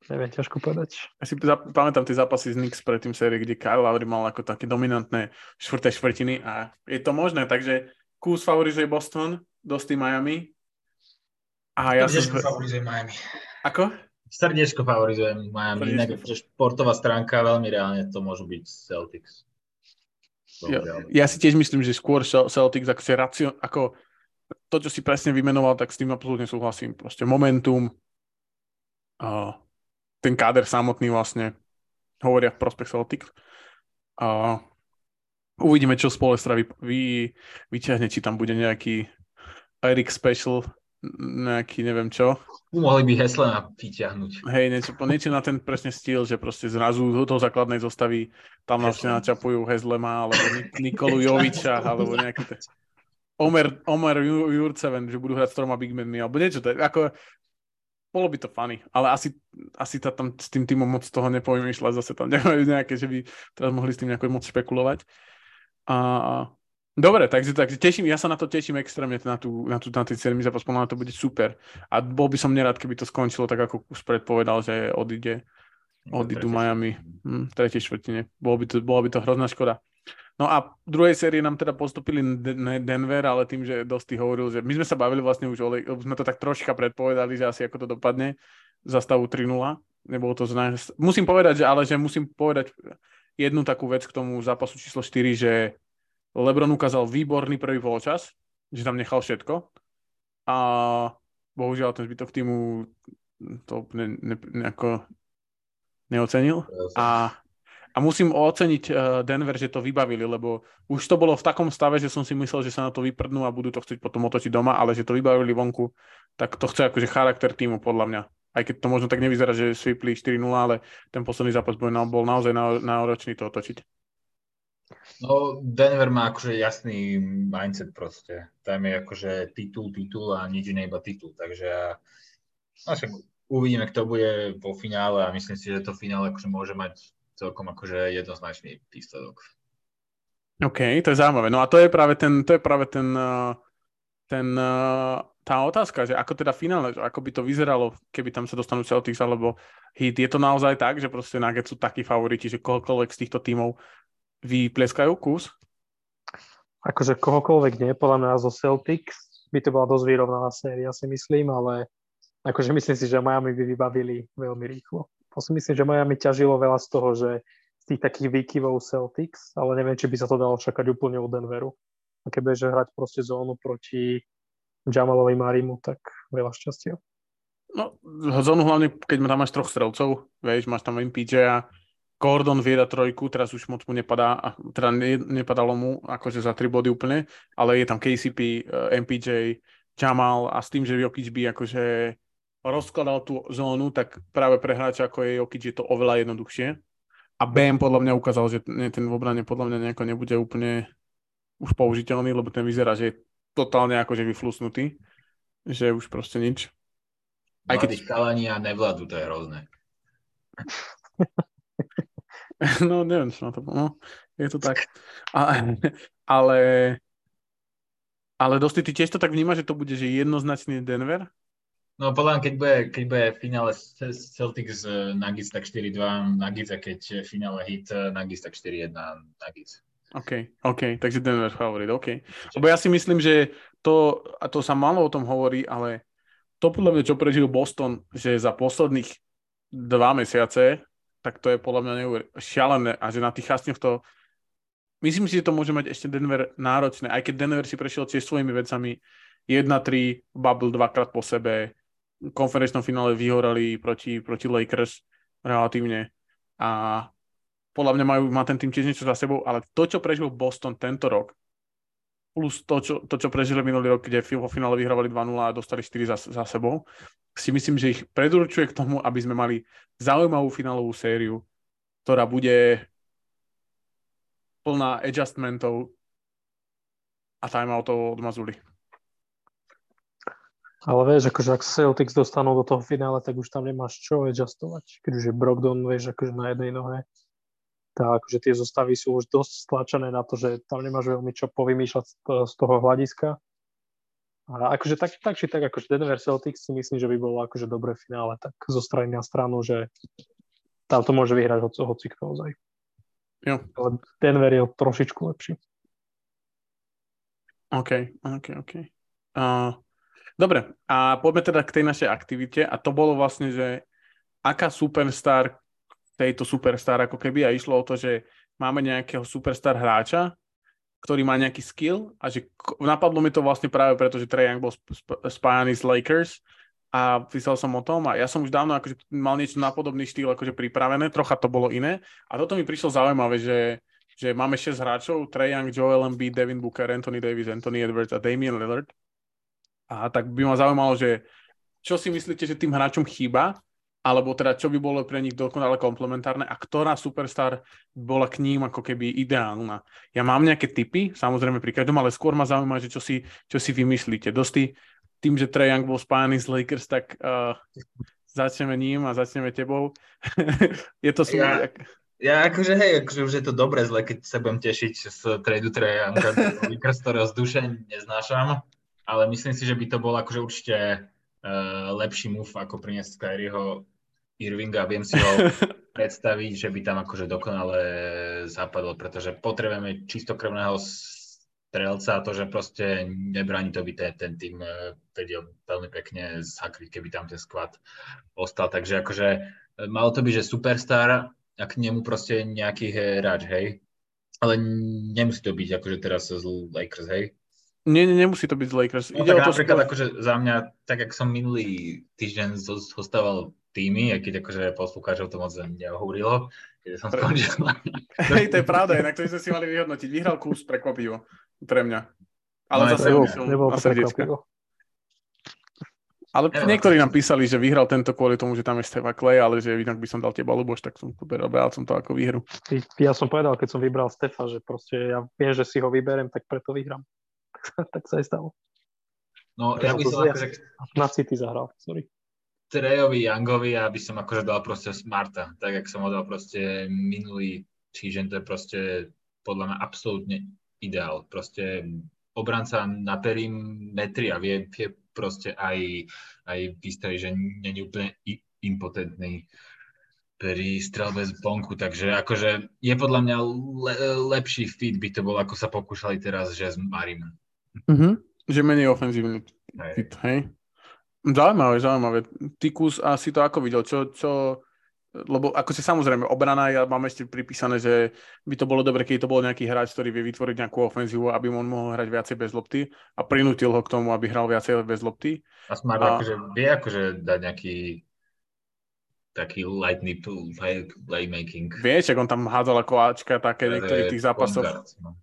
Neviem, ťažko povedať. Ja si pamätám tie zápasy z Knicks pred tým série, kde Kyle Lowry mal ako také dominantné štvrté štvrtiny a je to možné, takže Kuz favorizuje Boston, Dosti Miami. A ja Srdiečko som... favorizuje Miami. Ako? Srdiečko favorizuje Miami, inak športová stránka veľmi reálne to môžu byť Celtics. Ja, ja si tiež myslím, že skôr Celtics ako, racio, ako to, čo si presne vymenoval, tak s tým absolútne súhlasím. Proste momentum, uh, ten káder samotný vlastne hovoria v prospech Celtic. A uvidíme, čo Spolestra vy, vy, vyťahne, či tam bude nejaký Eric Special, nejaký neviem čo. Mohli by Heslena vyťahnuť. Hej, niečo, niečo na ten presne styl, že proste zrazu do toho základnej zostavy tam vlastne načapujú Hezlema, alebo Nikolu Joviča, alebo nejaký ten... Omer, Omer Jurceven, že budú hrať s troma bigmenmi, alebo niečo. To je, ako, bolo by to funny, ale asi, asi ta tam s tým týmom moc toho nepomýšľať, zase tam nemajú nejaké, že by teraz mohli s tým nejako moc špekulovať. A, dobre, takže, takže teším, ja sa na to teším extrémne na, tú, na, tú, na ten celý zápas, na to bude super. A bol by som nerad, keby to skončilo tak, ako už predpovedal, že odíde, odídu Miami hm, tretej štvrtine. Bolo by to, bola by to hrozná škoda. No a v druhej sérii nám teda postupili Denver, ale tým, že Dosti hovoril, že my sme sa bavili vlastne už, ale sme to tak troška predpovedali, že asi ako to dopadne za stavu 3-0. Nebolo to zna... Musím povedať, že ale že musím povedať jednu takú vec k tomu zápasu číslo 4, že Lebron ukázal výborný prvý polčas, že tam nechal všetko a bohužiaľ ten zbytok týmu to ne, ne, nejako neocenil a a musím oceniť uh, Denver, že to vybavili, lebo už to bolo v takom stave, že som si myslel, že sa na to vyprdnú a budú to chcieť potom otočiť doma, ale že to vybavili vonku, tak to chce akože charakter týmu podľa mňa. Aj keď to možno tak nevyzerá, že svipli 4-0, ale ten posledný zápas bol naozaj náročný to otočiť. No, Denver má akože jasný mindset proste. Tam je akože titul, titul a nič iné iba titul. Takže no, uvidíme, kto bude vo finále a myslím si, že to finále akože môže mať celkom akože jednoznačný výsledok. OK, to je zaujímavé. No a to je práve ten, to je práve ten, ten, tá otázka, že ako teda finále, ako by to vyzeralo, keby tam sa dostanú Celtics alebo Heat. Je to naozaj tak, že proste Nuggets sú takí favoriti, že kohokoľvek z týchto tímov vypleskajú kus? Akože kohokoľvek nie, podľa mňa zo Celtics by to bola dosť vyrovnaná séria, si myslím, ale akože myslím si, že Miami by vybavili veľmi rýchlo. To si myslím, že Miami ťažilo veľa z toho, že z tých takých výkyvov Celtics, ale neviem, či by sa to dalo čakať úplne od Denveru. A keď budeš hrať proste zónu proti Jamalovi Marimu, tak veľa šťastia. No, zónu hlavne, keď tam máš troch strelcov, vieš, máš tam MPJ a Gordon vieda trojku, teraz už moc mu nepadá, teda ne, nepadalo mu akože za tri body úplne, ale je tam KCP, eh, MPJ, Jamal a s tým, že Jokic by akože rozkladal tú zónu, tak práve pre hráča ako je Jokic je to oveľa jednoduchšie. A BM podľa mňa ukázal, že ten v obrane podľa mňa nejako nebude úplne už použiteľný, lebo ten vyzerá, že je totálne akože vyflusnutý, že už proste nič. Aj keď... Mladí a nevládu, to je hrozné. No, neviem, čo na to no, je to tak. A, ale, ale dosti, ty tiež to tak vnímaš, že to bude že jednoznačný Denver? No podľa mňa, keď bude, keď bude finále Celtics Nuggets, tak 4-2 Nuggets a keď finále Heat Nuggets, tak 4-1 Nuggets. OK, OK, takže Denver favorit, OK. Lebo ja si myslím, že to, a to sa malo o tom hovorí, ale to podľa mňa, čo prežil Boston, že za posledných dva mesiace tak to je podľa mňa neuver- šialené. A že na tých chastňoch to myslím si, že to môže mať ešte Denver náročné, aj keď Denver si prešiel tiež svojimi vecami 1-3, bubble dvakrát po sebe, v konferenčnom finále vyhorali proti, proti Lakers relatívne. A podľa mňa majú, má ten tým tiež niečo za sebou, ale to, čo prežil Boston tento rok, plus to, čo, to, čo prežili minulý rok, kde vo finále vyhrávali 2-0 a dostali 4 za, za sebou, si myslím, že ich predurčuje k tomu, aby sme mali zaujímavú finálovú sériu, ktorá bude plná adjustmentov a timeoutov od Mazuli. Ale vieš, akože ak Celtics dostanú do toho finále, tak už tam nemáš čo adjustovať. Keď už je Brogdon, vieš, akože na jednej nohe tak akože tie zostavy sú už dosť stlačené na to, že tam nemáš veľmi čo povymýšľať z toho hľadiska. A akože tak, tak či tak, akože Denver Celtics si myslím, že by bolo akože dobré finále, tak zo strany na stranu, že tam to môže vyhrať hoci, hoci kto ozaj. Jo. Ale Denver je trošičku lepší. OK, OK, OK. Uh, dobre, a poďme teda k tej našej aktivite a to bolo vlastne, že aká superstar tejto superstar ako keby a išlo o to, že máme nejakého superstar hráča, ktorý má nejaký skill a že napadlo mi to vlastne práve preto, že Trae Young bol spájaný s Lakers a písal som o tom a ja som už dávno akože mal niečo na podobný štýl akože pripravené, trocha to bolo iné a toto mi prišlo zaujímavé, že, že máme 6 hráčov, Trae Young, Joel Embiid, Devin Booker, Anthony Davis, Anthony Edwards a Damian Lillard. A tak by ma zaujímalo, že čo si myslíte, že tým hráčom chýba alebo teda čo by bolo pre nich dokonale komplementárne a ktorá superstar bola k ním ako keby ideálna. Ja mám nejaké typy, samozrejme pri každom, ale skôr ma zaujíma, že čo si, čo si vymyslíte. Dosti tým, že Trae Young bol spájaný s Lakers, tak uh, začneme ním a začneme tebou. je to super. Ja, ja akože hej, akože už je to dobre zle, keď sa budem tešiť z tradu Trae Younga, Lakers, ktorého z duše neznášam, ale myslím si, že by to bol akože určite uh, lepší move, ako priniesť Kyrieho Irvinga, viem si ho predstaviť, že by tam akože dokonale zapadol, pretože potrebujeme čistokrvného strelca a to, že proste nebráni to by ten, ten tým e, vedel veľmi pekne zakryť, keby tam ten squad ostal. Takže akože e, malo to byť, že superstar a k nemu proste nejaký hráč, hej. Ale nemusí to byť akože teraz z Lakers, hej. Nie, nie, nemusí to byť z Lakers. No, Ide tak o to, napríklad, skôr... akože za mňa, tak ako som minulý týždeň zostával týmy, aj keď akože poslucháčov to moc neohúrilo, keď som skončil. Hej, to je pravda, inak to sme si mali vyhodnotiť. Vyhral kus prekvapivo pre mňa. Ale no, zase nebol, nebol to prekvapivo. Ale ja, niektorí nám písali, že vyhral tento kvôli tomu, že tam je Steva Clay, ale že inak by som dal teba Luboš, tak som bral som to ako výhru. Ja som povedal, keď som vybral Stefa, že proste ja viem, že si ho vyberem, tak preto vyhrám. tak sa aj stalo. No, ja by som akože... Na City zahral, sorry. Trejovi Youngovi ja by som akože dal proste Smarta, tak jak som ho dal proste minulý týždeň, to je proste podľa mňa absolútne ideál. Proste obranca na perimetri a vie, vie proste aj, aj vystaviť, že není úplne impotentný pri strelbe z bonku, takže akože je podľa mňa le, lepší fit by to bol, ako sa pokúšali teraz, že s Marim. Mm-hmm. Že menej ofenzívny fit, hej? Zaujímavé, zaujímavé. Tykus asi to ako videl? Čo, čo, lebo ako si samozrejme obrana, ja mám ešte pripísané, že by to bolo dobre, keď to bol nejaký hráč, ktorý vie vytvoriť nejakú ofenzívu, aby on mohol hrať viacej bez lopty a prinútil ho k tomu, aby hral viacej bez lopty. A Smart a... akože vie akože dať nejaký taký lightning playmaking. Vieš, ak on tam hádzal ako Ačka také niektorých tých zápasov. No.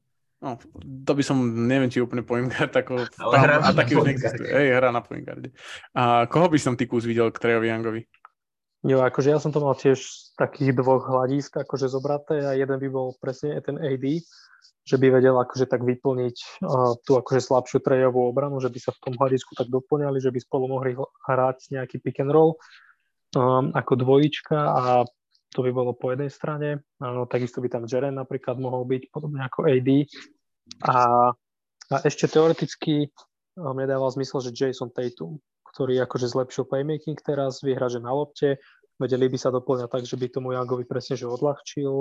No. to by som, neviem, či úplne point guard, ako tam, a taký už neexistuje. Hej, hra na point guarde. A koho by som ty kus videl k Trejovi Youngovi? Jo, akože ja som to mal tiež z takých dvoch hľadisk akože zobraté a jeden by bol presne ten AD, že by vedel akože tak vyplniť uh, tú akože slabšiu trejovú obranu, že by sa v tom hľadisku tak doplňali, že by spolu mohli hrať nejaký pick and roll um, ako dvojička a to by bolo po jednej strane. Uh, takisto by tam Jeren napríklad mohol byť, podobne ako AD. A, a ešte teoreticky um, nedával zmysel, že Jason Tatum, ktorý akože zlepšil playmaking teraz, vyhra, že na lopte, vedeli by sa doplňať tak, že by tomu Jangovi presne že odľahčil,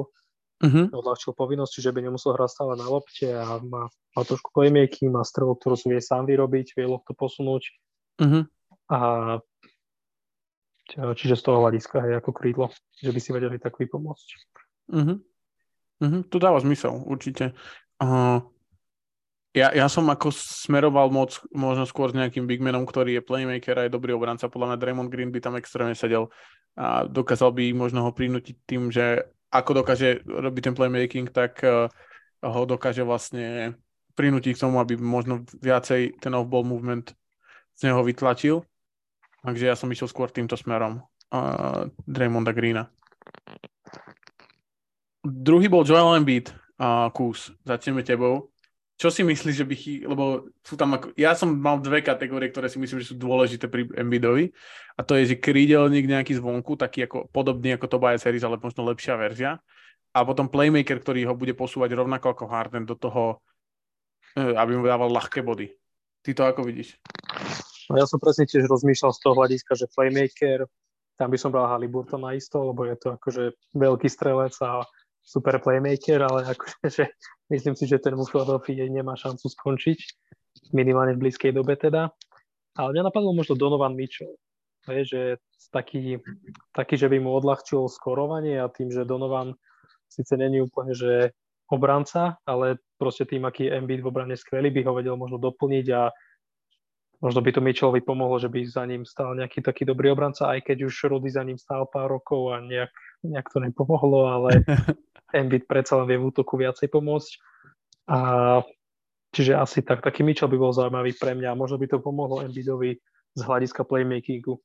uh-huh. odľahčil povinnosti, že by nemusel hrať stále na lopte a má, má trošku playmaking, má strelu, ktorú si vie sám vyrobiť, vie to posunúť. Uh-huh. A čiže z toho hľadiska je ako krídlo, že by si vedeli tak vypomôcť. Uh-huh. Uh-huh. To dáva zmysel, určite. Uh, ja, ja som ako smeroval moc, možno skôr s nejakým bigmanom, ktorý je playmaker a je dobrý obranca. Podľa mňa Draymond Green by tam extrémne sedel a dokázal by možno ho prinútiť tým, že ako dokáže robiť ten playmaking, tak uh, ho dokáže vlastne prinútiť k tomu, aby možno viacej ten off-ball movement z neho vytlačil. Takže ja som išiel skôr týmto smerom uh, Draymonda Greena. Druhý bol Joel Embiid, uh, Kús. Začneme tebou. Čo si myslíš, že by chy... lebo sú tam ako... Ja som mal dve kategórie, ktoré si myslím, že sú dôležité pri Embiidovi a to je, že krídelník nejaký zvonku, taký ako podobný ako Tobias Harris, ale možno lepšia verzia a potom playmaker, ktorý ho bude posúvať rovnako ako Harden do toho, e, aby mu dával ľahké body. Ty to ako vidíš? No ja som presne tiež rozmýšľal z toho hľadiska, že playmaker, tam by som bral Haliburtona isto, lebo je to akože veľký strelec a super playmaker, ale akože, že myslím si, že ten mu Philadelphia nemá šancu skončiť, minimálne v blízkej dobe teda. Ale mňa napadlo možno Donovan Mitchell, je, že taký, taký, že by mu odľahčil skorovanie a tým, že Donovan síce není úplne, že obranca, ale proste tým, aký Embiid v obrane skvelý, by ho vedel možno doplniť a možno by to Mitchellovi pomohlo, že by za ním stal nejaký taký dobrý obranca, aj keď už Rudy za ním stál pár rokov a nejak, nejak to nepomohlo, ale Embiid predsa len vie v útoku viacej pomôcť. A čiže asi tak, taký Mitchell by bol zaujímavý pre mňa. Možno by to pomohlo Embiidovi z hľadiska playmakingu.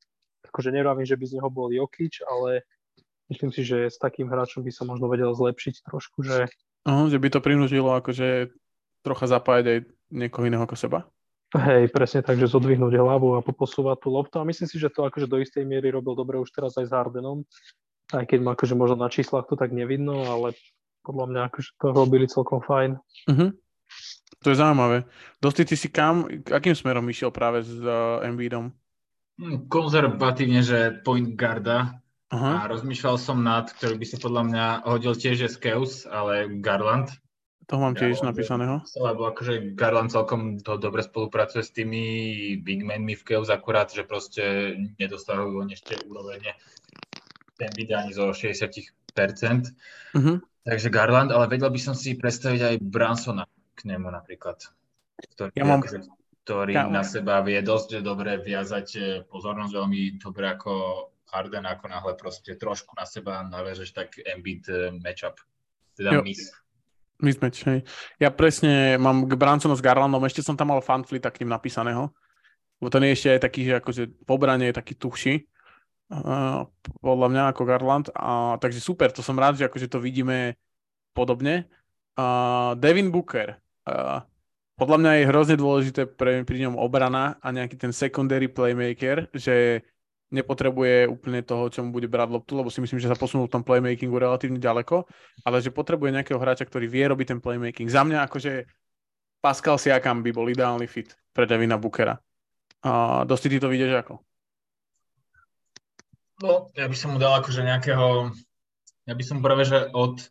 Takže nerovím, že by z neho bol Jokic, ale myslím si, že s takým hráčom by sa možno vedel zlepšiť trošku, že... Uh, že by to prinútilo akože trocha zapájať aj niekoho iného ako seba? Hej, presne tak, že zodvihnúť hlavu a poposúvať tú loptu. A myslím si, že to akože do istej miery robil dobre už teraz aj s Hardenom aj keď ma akože možno na číslach to tak nevidno, ale podľa mňa akože to robili celkom fajn. Uh-huh. To je zaujímavé. Dosti, ty si kam, akým smerom išiel práve s uh, Embiidom? Hm, konzervatívne, že point guarda. Uh-huh. A rozmýšľal som nad, ktorý by sa podľa mňa hodil tiež je Skeus, ale Garland. To mám tiež ja, napísaného. Lebo akože Garland celkom to dobre spolupracuje s tými bigmenmi v Keus, akurát, že proste nedostávajú oni ešte úroveň ten ani zo 60%. Mm-hmm. Takže Garland, ale vedel by som si predstaviť aj Bransona k nemu napríklad, ktorý, ja mám... ktorý ja na seba vie dosť dobre viazať eh, pozornosť, veľmi dobre ako Harden, ako náhle proste trošku na seba navežeš tak Embiid eh, matchup, teda jo. miss. Mismatch, hej. Ja presne mám k Bransonu s Garlandom, ešte som tam mal fanflita k ním napísaného. lebo ten je ešte aj taký, že akože v obrane je taký tuchší, uh, podľa mňa ako Garland. A, takže super, to som rád, že akože to vidíme podobne. Uh, Devin Booker. Uh, podľa mňa je hrozne dôležité pre, pri ňom obrana a nejaký ten secondary playmaker, že nepotrebuje úplne toho, čo mu bude brať loptu, lebo si myslím, že sa posunul v tom playmakingu relatívne ďaleko, ale že potrebuje nejakého hráča, ktorý vie robiť ten playmaking. Za mňa akože Pascal Siakam by bol ideálny fit pre Devina Bookera. A dosti ty to vidíš ako? No, ja by som mu dal akože nejakého, ja by som práve, že od,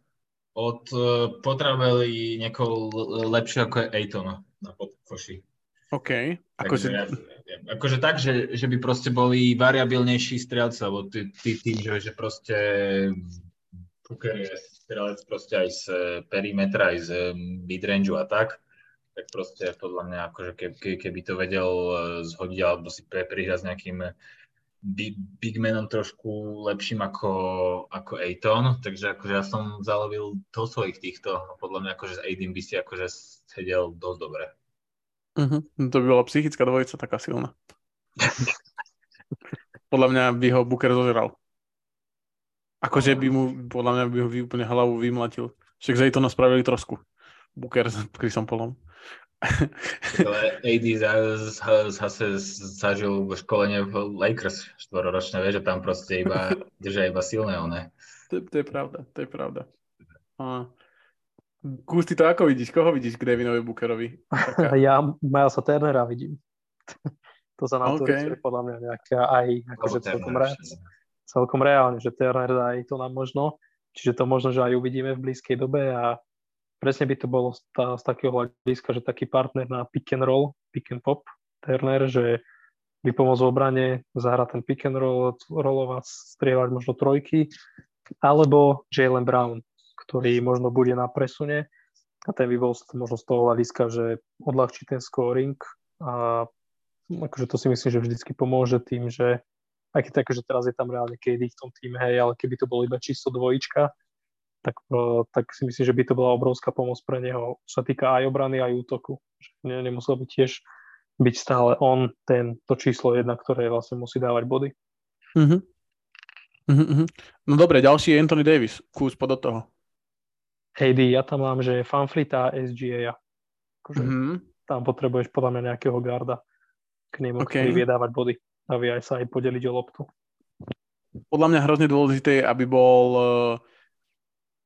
od uh, potrebovali niekoho lepšieho ako je Aiton na podkoši. OK. Akože, ja, akože tak, že, že by proste boli variabilnejší strelci, alebo ty, ty tým, že, že proste Booker je strelec proste aj z perimetra, aj z midrange a tak, tak proste podľa mňa, akože keby, keby to vedel eh, zhodiť alebo si prihrať s nejakým big, big manom trošku lepším ako, ako Aiton, takže akože ja som zalovil do svojich týchto, podľa mňa akože s Aidin by si akože sedel dosť dobre. Uh-huh. To by bola psychická dvojica taká silná. podľa mňa by ho Booker zožral. Akože by mu, podľa mňa by ho úplne hlavu vymlatil. Však z Aitona spravili trosku. Booker s Chrisom Polom. Ale AD zase zažil školenie v Lakers štvoročné, vieš, že tam proste iba držia iba silné one. To, to je pravda, to je pravda. A... Kus, ty to ako vidíš? Koho vidíš k Devinovi Bookerovi? Taká... Ja Milesa Turnera vidím. to sa nám okay. to podľa mňa nejaká aj akože celkom, re, celkom reálne, že Turner dá aj to nám možno. Čiže to možno, že aj uvidíme v blízkej dobe a presne by to bolo z, tá, z takého hľadiska, že taký partner na pick and roll, pick and pop, Turner, že by pomôcť v obrane, zahrať ten pick and roll, rollovať, strieľať možno trojky, alebo Jalen Brown, ktorý možno bude na presune a ten by bol možno z toho hľadiska, že odľahčí ten scoring a akože to si myslím, že vždycky pomôže tým, že aj keď tak, že teraz je tam reálne KD v tom týme, hej, ale keby to bolo iba čisto dvojička, tak, tak si myslím, že by to bola obrovská pomoc pre neho. Čo sa týka aj obrany, aj útoku. Že nemusel by tiež byť stále on ten, to číslo jedna, ktoré vlastne musí dávať body. Uh-huh. Uh-huh. No dobre, ďalší je Anthony Davis. Kús pod toho. AD, ja tam mám, že Fanfleet a SGA. Akože uh-huh. Tam potrebuješ podľa mňa nejakého garda k nemu, okay. ktorý vie dávať body a vie aj sa aj podeliť o loptu. Podľa mňa hrozne dôležité, aby bol uh,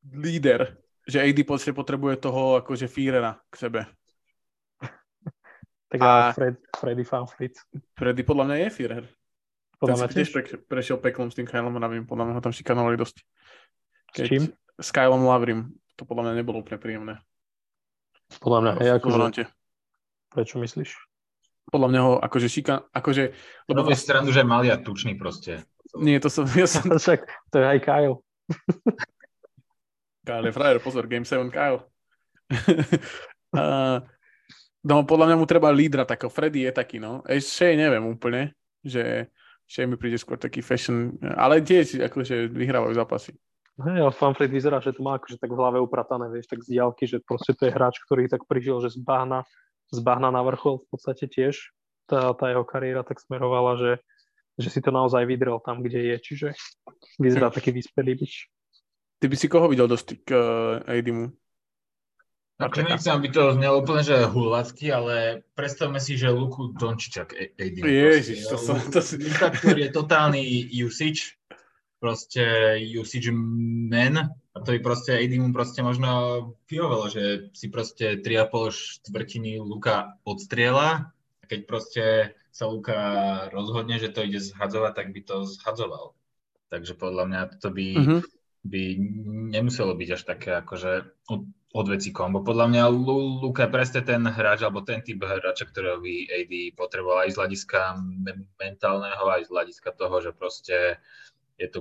líder, že AD potrebuje toho akože Führera k sebe. tak a Fred, Freddy Fanfleet. Freddy podľa mňa je Führer. Podľa mňa tiež pre, prešiel peklom s tým Kylom Lavrim, podľa mňa ho tam šikanovali dosť. Keď, s čím? S Kylom Lavrim. To podľa mňa nebolo úplne príjemné. Podľa mňa, hej, akože, prečo myslíš? Podľa mňa ho akože šika, akože... Lebo to... stranu, že mali a tučný proste. Nie, to som... Ja som... Však, to je aj Kyle. Kyle je frajer, pozor, Game 7 Kyle. uh, no, podľa mňa mu treba lídra takého. Freddy je taký, no. Ešte neviem úplne, že Shea mi príde skôr taký fashion, ale tiež akože vyhrávajú zápasy. Hej, ale Fanfred vyzerá, že to má akože tak v hlave upratané, vieš, tak z diálky, že proste to je hráč, ktorý tak prižil, že zbahna, zbahna na vrchol v podstate tiež. Tá, tá jeho kariéra tak smerovala, že, že si to naozaj vydrel tam, kde je, čiže vyzerá hm. taký vyspelý byč. Ty by si koho videl do styk uh, Aidimu? Akože nechcem, aby to znelo úplne, že hulacky, ale predstavme si, že Luku Dončičak Aidimu. Ježiš, to som... To si... Ktorý je totálny usage, proste usage man a to by proste Aidimu proste možno vyhovelo, že si proste 3,5 štvrtiny Luka odstriela a keď proste sa Luka rozhodne, že to ide zhadzovať, tak by to zhadzoval. Takže podľa mňa to by mm-hmm by nemuselo byť až také akože od veci kombo. Podľa mňa Luka je presne ten hráč, alebo ten typ hráča, ktorého by AD potreboval aj z hľadiska mentálneho, aj z hľadiska toho, že proste je to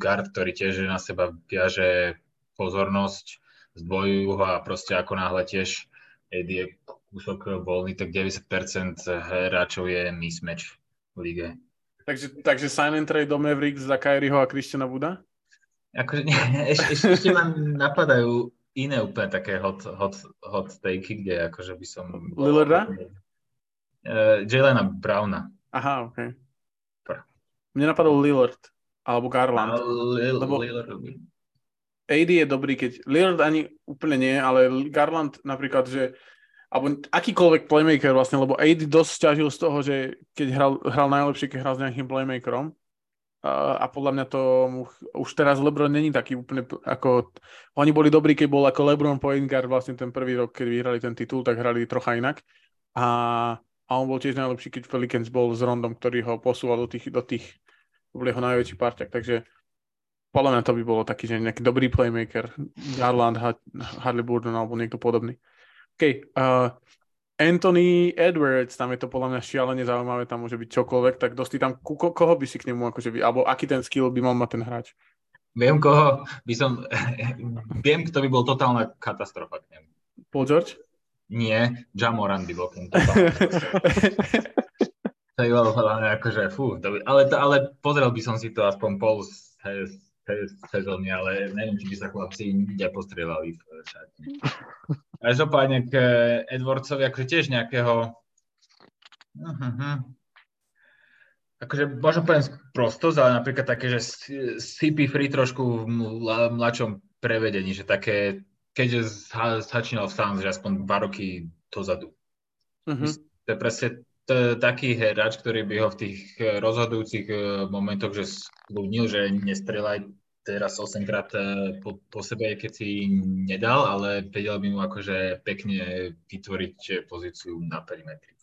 guard, ktorý tiež na seba viaže pozornosť, zdvojujú ho a proste ako náhle tiež AD je kúsok voľný, tak 90% hráčov je mismatch v lige. Takže, takže sign and trade do Mavericks za Kyrieho a Christiana Buda? Akože, ešte, ešte, ešte ma napadajú iné úplne také hot, hot, hot takey, kde akože by som... Lillarda? Uh, Jelena Browna. Aha, OK. Mne napadol Lillard alebo Garland. Lil, Lebo- Lillard. AD je dobrý, keď Lillard ani úplne nie, ale Garland napríklad, že alebo akýkoľvek playmaker vlastne, lebo AD dosť ťažil z toho, že keď hral, hral najlepšie, keď hral s nejakým playmakerom a, podľa mňa to už teraz LeBron není taký úplne ako, oni boli dobrí, keď bol ako LeBron point guard vlastne ten prvý rok, keď vyhrali ten titul, tak hrali trocha inak a, a on bol tiež najlepší, keď Pelicans bol s Rondom, ktorý ho posúval do tých, do tých bol jeho najväčší parťak, takže podľa mňa to by bolo taký, že nejaký dobrý playmaker, Garland, Ha- Harley Burton alebo niekto podobný. OK, uh, Anthony Edwards, tam je to podľa mňa šialene zaujímavé, tam môže byť čokoľvek, tak dosti tam, ku, ko, koho by si k nemu akože, vy- alebo aký ten skill by mal mať ten hráč? Viem, koho by som... Viem, kto by bol totálna katastrofa k nemu. Paul George? Nie, Jamoran by bol totálna To je mňa akože, fú, to by, ale, to, ale pozrel by som si to aspoň pol se- se- sezóny, ale neviem, či by sa chlapci nepostrelali v šatni. Každopádne k Edwardsovi, akože tiež nejakého uh-huh. akože možno poviem prostosť, ale napríklad také, že CP3 trošku v mla- mladšom prevedení, že také, keďže začínal v Suns, že aspoň dva roky dozadu. Uh-huh. To je presne t- taký hráč, ktorý by ho v tých eh, rozhodujúcich eh, momentoch, že skľudnil, že nestrelaj teraz 8 krát eh, po, po sebe, keď si nedal, ale vedel by mu akože pekne vytvoriť pozíciu na perimetri.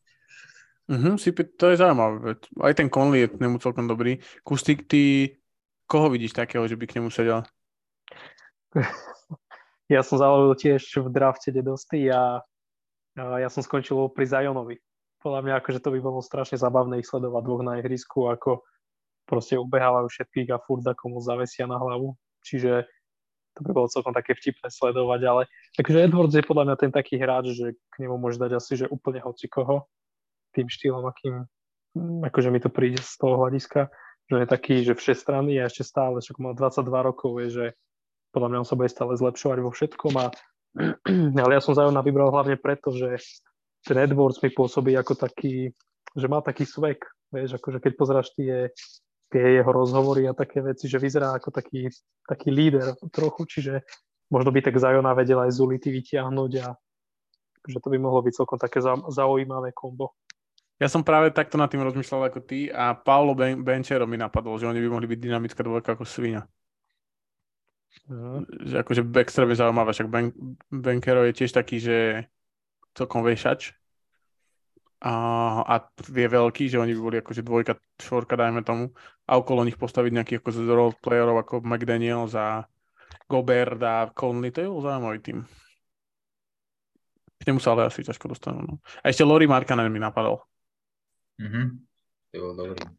Uh-huh, si, to je zaujímavé. Aj ten Conley je k nemu celkom dobrý. Kustik, ty koho vidíš takého, že by k nemu sedel? Ja som zavolil tiež v drafte Dedosty a ja som skončil pri Zajonovi. Podľa mňa akože to by bolo strašne zabavné ich sledovať dvoch na ihrisku, ako proste ubehávajú všetkých a furt ako mu zavesia na hlavu. Čiže to by bolo celkom také vtipné sledovať, ale takže Edwards je podľa mňa ten taký hráč, že k nemu môže dať asi, že úplne hoci koho tým štýlom, akým mm, akože mi to príde z toho hľadiska, že je taký, že všestranný a ešte stále, však má 22 rokov, je, že podľa mňa on sa bude stále zlepšovať vo všetkom a ale ja som Zajona vybral hlavne preto, že ten Edwards mi pôsobí ako taký, že má taký svek, vieš, akože keď pozráš tie, tie jeho rozhovory a také veci, že vyzerá ako taký, taký líder trochu, čiže možno by tak Zajona vedel aj z ulity vytiahnuť a že to by mohlo byť celkom také zau- zaujímavé kombo. Ja som práve takto nad tým rozmýšľal ako ty a Paolo ben- Benchero mi napadol, že oni by mohli byť dynamická dvojka ako svinia. Mhm. Že akože extrémne zaujímavé, však ben- Benkero je tiež taký, že celkom vešač a, a je veľký, že oni by boli akože dvojka, štvorka, dajme tomu a okolo nich postaviť nejakých ako role playerov ako McDaniels a Gobert a Conley, to je bol zaujímavý tým. K nemu sa ale asi ťažko dostanú. No. A ešte Lori Markanen mi napadol. Mhm. To bol dobrý.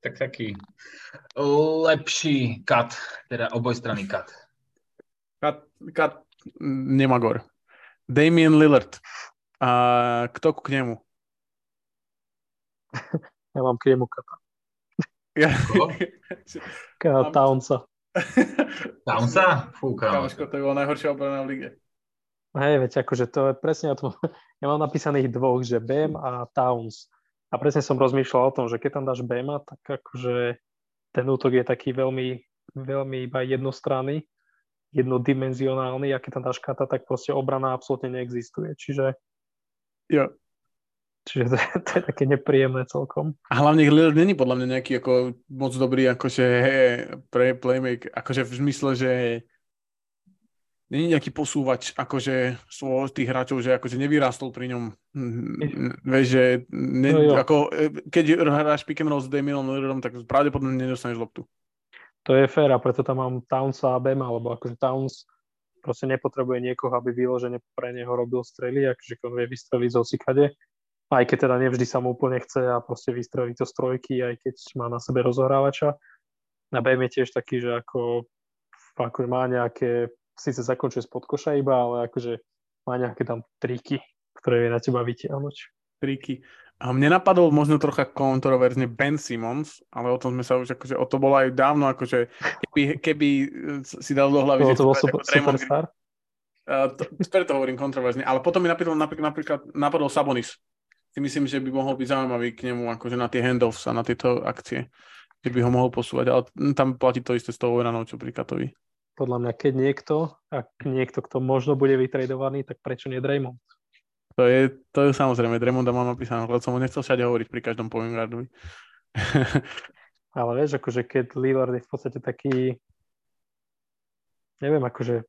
Tak taký lepší kat, teda obojstranný kat. Kat, kat Nemagor. Damien Lillard. A kto ku k nemu? Ja mám k nemu kata. Ja. Koho? Ka- Townsa. Tam sa? Fú. Kamoško, to je bolo najhoršia obrana v lige. Hej, veď akože to je presne o tom. Ja mám napísaných dvoch, že Bam a Towns. A presne som rozmýšľal o tom, že keď tam dáš Bama, tak akože ten útok je taký veľmi, veľmi iba jednostranný, jednodimenzionálny a keď tam dáš Kata, tak proste obrana absolútne neexistuje. Čiže, Jo. čiže to, je, to je také nepríjemné celkom. A hlavne Lillard není podľa mňa nejaký ako moc dobrý akože pre playmake, akože v zmysle, že není nejaký posúvač akože svoj tých hráčov, že akože nevyrástol pri ňom. Mm, Vieš, že ne, No jo. ako, e, keď hráš pick and roll s Damienom Lillardom, tak pravdepodobne nedostaneš loptu. To je fér a preto tam mám Townsa a Bema, lebo akože Towns proste nepotrebuje niekoho, aby vyložene pre neho robil strely, akože on vie vystreliť z hocikade. Aj keď teda nevždy sa mu úplne chce a proste vystrelí to z trojky, aj keď má na sebe rozohrávača. A Bem je tiež taký, že ako, ako má nejaké, síce zakončuje spod koša iba, ale akože má nejaké tam triky, ktoré vie na teba vytiahnuť. triky. A mne napadol možno trocha kontroverzne Ben Simmons, ale o tom sme sa už akože, o to bolo aj dávno, akože keby, keby si dal do hlavy, To, že to bol super, Draymond superstar. Uh, to, preto hovorím kontroverzne, ale potom mi napríklad, napríklad, napríklad napadol Sabonis. si myslím, že by mohol byť zaujímavý k nemu akože na tie handoffs a na tieto akcie. Že by ho mohol posúvať, ale tam platí to isté s tou Oranou, čo pri Katovi. Podľa mňa, keď niekto, ak niekto, kto možno bude vytredovaný, tak prečo nie Draymond? To je, to je samozrejme, Draymonda mám napísané, lebo som ho nechcel všade hovoriť pri každom point guardovi. ale vieš, akože keď Lillard je v podstate taký, neviem, akože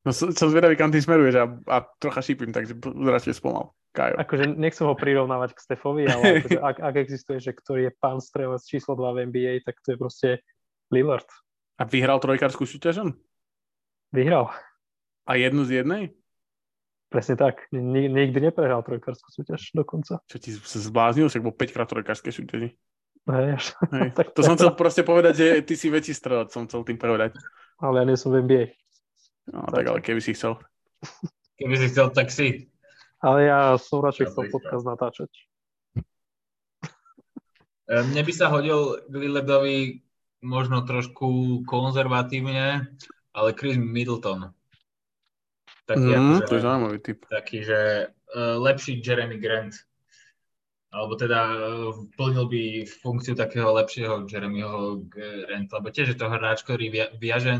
No som, som zvedavý, kam ty smeruješ a, a trocha šípim, takže radšej spomal. Kajo. Akože nechcem ho prirovnávať k Stefovi, ale akože, ak, ak existuje, že ktorý je pán strelec číslo 2 v NBA, tak to je proste Lillard. A vyhral trojkárskú súťaž on? Vyhral. A jednu z jednej? Presne tak. Ni- nikdy neprehral trojkárskú súťaž dokonca. Čo ti sa zbláznil, však bol 5 krát trojkárskej súťaži. Hej. Hej. to som chcel proste povedať, že ty si väčší strelec, som chcel tým povedať. Ale ja nie som v NBA. No tak ale keby si chcel. Keby si chcel, tak si. Ale ja som radšej chcel podcast natáčať. E, mne by sa hodil k Lilledovi možno trošku konzervatívne, ale Chris Middleton. Taký, mm, akože, to je zaujímavý typ. Taký, že uh, lepší Jeremy Grant. Alebo teda uh, plnil by funkciu takého lepšieho Jeremyho Granta, lebo tiež je to hráč, ktorý via, viaže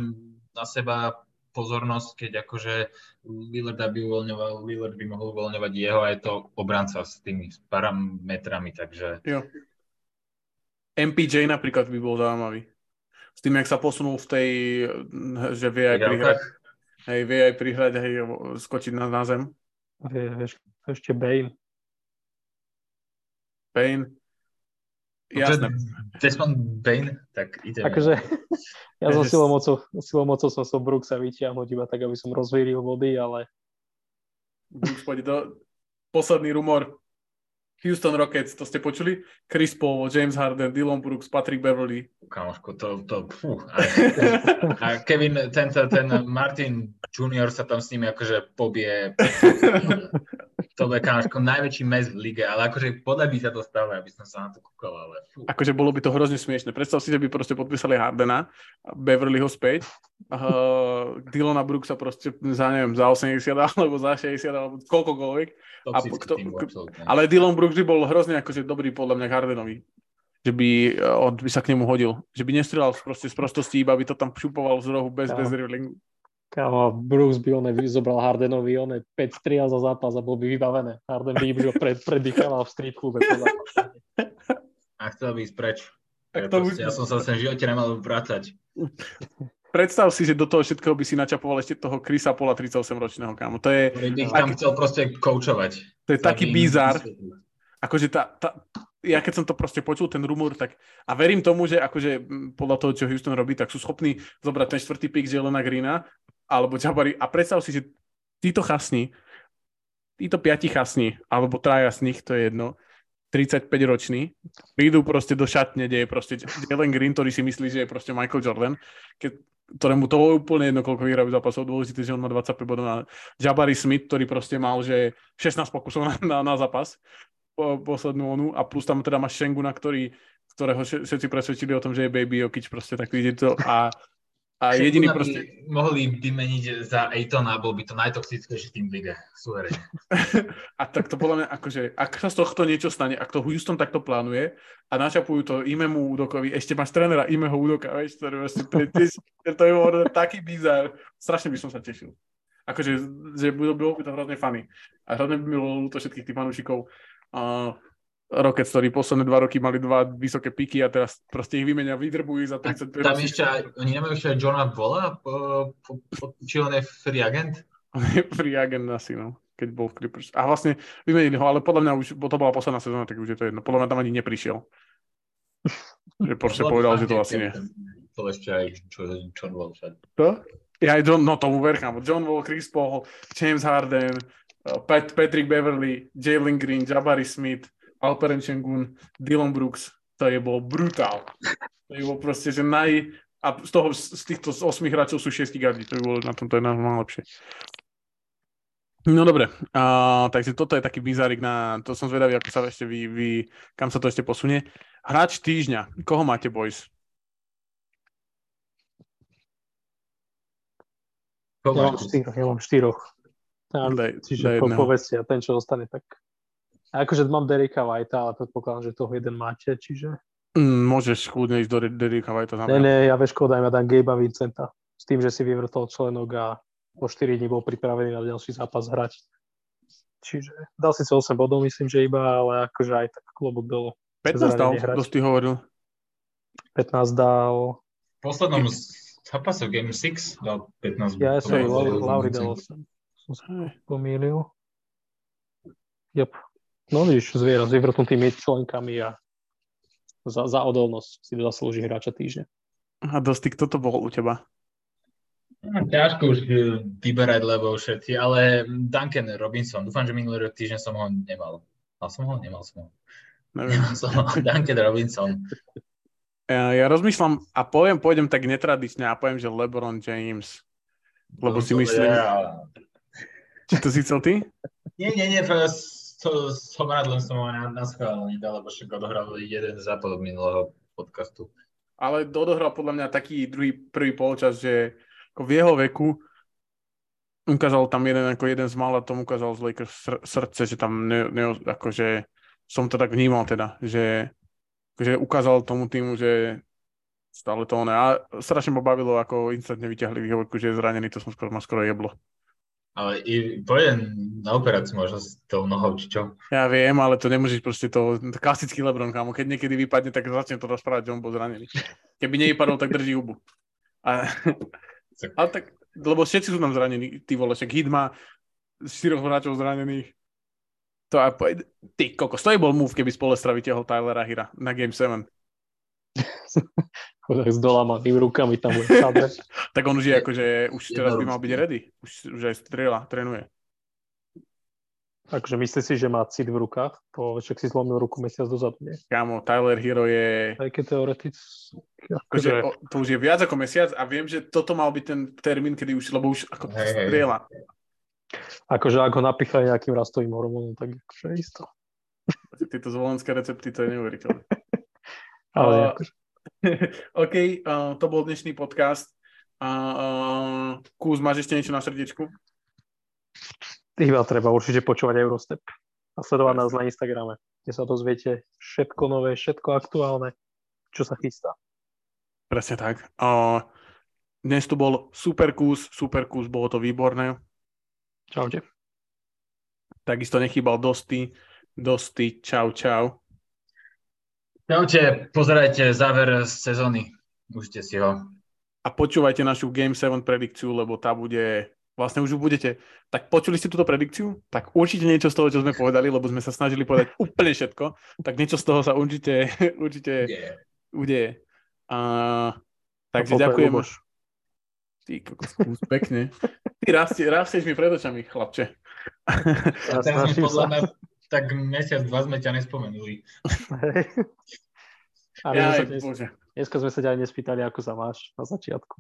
na seba pozornosť, keď akože Lillard by uvoľňoval, Lillard by mohol uvoľňovať jeho a je to obranca s tými parametrami, takže... Jo. MPJ napríklad by bol zaujímavý. S tým, jak sa posunul v tej, že vie aj prihrať. Hej, vie aj prihrať, hej, skočiť na, na zem. Vie, vieš, ešte Bane. Bane. Jasné. Desmond Bane, tak ideme. Akože, ja som silou mocou, silou mocou som som Brooksa vyťahnuť iba tak, aby som rozvíril vody, ale... Brooks pôjde do... Posledný rumor. Houston Rockets, to ste počuli? Chris Paul, James Harden, Dylan Brooks, Patrick Beverly. Kamoško, to, to, fú. A, a Kevin, ten, ten Martin Junior sa tam s nimi akože pobie. to bude kamoško najväčší mes v lige, ale akože podľa by sa to stalo, aby som sa na to kúkal, ale fú. Akože bolo by to hrozne smiešne. Predstav si, že by proste podpísali Hardena, Beverly ho späť, uh, Dylana Brooksa proste za, neviem, za 80 alebo za 60 alebo koľkokoľvek. A kto, ale Dylan Brooks by bol hrozne akože dobrý podľa mňa Hardenovi. Že by, eh, on by sa k nemu hodil. Že by nestrelal proste z prostosti, iba by to tam šupoval z rohu bez, bez driblingu. Kámo, Brooks by on zobral Hardenovi, on 5 striel za zápas a bol by vybavené. Harden by iba pred, predýchal v street klube. A chcel by ísť preč. Ja, proste, ja som sa v živote nemal vrácať. predstav si, že do toho všetkého by si načapoval ešte toho Krisa Pola 38-ročného, kámo. To je... By ich tam chcel proste koučovať. To je taký bizar. Akože tá, tá, ja keď som to proste počul, ten rumor, tak a verím tomu, že akože podľa toho, čo Houston robí, tak sú schopní zobrať ten štvrtý pick Jelena Greena alebo Jabari a predstav si, že títo chasni, títo piati chasni, alebo traja z nich, to je jedno, 35 roční, prídu proste do šatne, kde je proste Jalen Green, ktorý si myslí, že je proste Michael Jordan, keď ktorému to bolo úplne jedno, koľko vyhrajú zápasov, dôležité, že on má 25 bodov na Jabari Smith, ktorý proste mal, že 16 pokusov na, na, na zápas po, poslednú onu. A plus tam teda máš Šenguna, ktorý, ktorého všetci presvedčili o tom, že je Baby Jokic proste tak to. A a jediný proste... Mohli vymeniť za Aitona, bol by to najtoxickejší tým v lige, suverene. a tak to podľa mňa, akože, ak sa z tohto niečo stane, ak to Houston takto plánuje a načapujú to Imemu údokovi, ešte máš trénera Imeho údoka, vieš, to, je, to je taký bizar. Strašne by som sa tešil. Akože, že bolo, bolo by to hrozne funny. A hrozne by mi bolo to všetkých tých fanúšikov. Uh, Rockets, ktorí posledné dva roky mali dva vysoké piky a teraz proste ich vymenia, vydrbujú za 35 Tam ešte aj, oni nemajú ešte aj Johna Vola, po, po, po, či on je free agent? On je free agent asi, no, keď bol v Clippers. A vlastne vymenili ho, ale podľa mňa už, bo to bola posledná sezóna, tak už je to jedno. Podľa mňa tam ani neprišiel. že proste povedal, že to asi nie. To ešte aj John Wall. To? Ja aj John, no tomu verchám. John Wall, Chris Paul, James Harden, Pat, Patrick Beverly, Jalen Green, Jabari Smith, Alperen Schengen, Dylan Brooks, to je bol brutál. To je bol proste, že naj... A z toho, z týchto 8 hráčov sú 6 gardi, to by bolo na tomto je najlepšie. No dobre, uh, takže toto je taký bizárik na, to som zvedavý, ako sa ešte vy, vy, kam sa to ešte posunie. Hráč týždňa, koho máte, boys? Ja mám štyroch, ja mám štyroch. Daj, čiže daj po, povedzte, a ten, čo zostane, tak Akože mám Derika Whitea, ale predpokladám, že toho jeden máte, čiže... Mm, môžeš kľudne ísť do Derika Whitea. Ne, ne, ja vieš, kodaj ma dám Gabe'a Vincenta. S tým, že si vyvrtol členok a po 4 dní bol pripravený na ďalší zápas hrať. Čiže dal si 8 bodov, myslím, že iba, ale akože aj tak klobúk dolu. 15 dal, dosť ty hovoril. 15 dal. V poslednom zápase Game 6 dal 15 Ja som Lauri dal 8. Som sa pomýlil. Jop. No vidíš, zviera s vyvrtnutými členkami a za, za odolnosť si zaslúži hráča týždňa. A dosť, kto to bol u teba? No, ťažko už e, vyberať, lebo všetci, ale Duncan Robinson, dúfam, že minulý rok týždeň som ho nemal. Mal som ho? Nemal som ho. Neviem. Nemal som ho. Duncan Robinson. Ja, ja rozmýšľam a poviem, pôjdem tak netradične a poviem, že LeBron James. Lebo no, si myslím... Ja. Či to si chcel ty? Nie, nie, nie, to som rád, len som ho na, na schválenie dal, lebo však odohral jeden západ od minulého podcastu. Ale odohral podľa mňa taký druhý, prvý polčas, že ako v jeho veku ukázal tam jeden, ako jeden z mála tom ukázal z Lakers srdce, že tam ne, ne, akože som to tak vnímal teda, že akože ukázal tomu týmu, že stále to ono. A strašne ma bavilo, ako instantne vyťahli výhovorku, že je zranený, to som skoro, ma skoro jeblo. Ale i pôjdem na operáciu možno s tou nohou, či čo? Ja viem, ale to nemôžeš proste to, klasický Lebron, kámo, keď niekedy vypadne, tak začne to rozprávať, že on bol zranený. Keby nevypadol, tak drží hubu. A, ale tak, lebo všetci sú tam zranení, ty vole, však Hit má štyroch hráčov zranených. To a ty kokos, to bol move, keby Spolestra vytiahol Tylera Hira na Game 7. s dolamanými rukami tam bude tak on už je akože, už teraz by mal byť ready. Už, už aj strieľa, trénuje. Takže myslíš si, že má cit v rukách? Po však si zlomil ruku mesiac dozadu, nie? Kámo, Tyler Hero je... Aj keď teoretic... Akože, o, to už je viac ako mesiac a viem, že toto mal byť ten termín, kedy už, lebo už ako hey, strieľa. Akože ak ho napichajú nejakým rastovým hormónom, tak akože isto. Tieto zvolenské recepty, to je neuveriteľné. Ale uh, akože. OK, uh, to bol dnešný podcast. Uh, uh, Kúz, máš ešte niečo na srdiečku? Iba treba určite počúvať Eurostep a sledovať nás na Instagrame, kde sa dozviete všetko nové, všetko aktuálne, čo sa chystá. Presne tak. Uh, dnes tu bol super kus, super kus, bolo to výborné. Čaute. Takisto nechýbal Dosty. Dosty, čau, čau. Čaute, pozerajte záver z sezóny. Užite si ho. A počúvajte našu Game 7 predikciu, lebo tá bude, vlastne už budete, tak počuli ste túto predikciu? Tak určite niečo z toho, čo sme povedali, lebo sme sa snažili povedať úplne všetko, tak niečo z toho sa určite, určite yeah. udeje. A, takže ďakujem. Ty kokos, pekne. Ty rastie, rastieš mi pred očami, chlapče. Ja teraz podľa mňa tak mesiac, dva sme ťa nespomenuli. Ale ja, aj, dnes, dneska sme sa ťa aj nespýtali, ako sa máš na začiatku.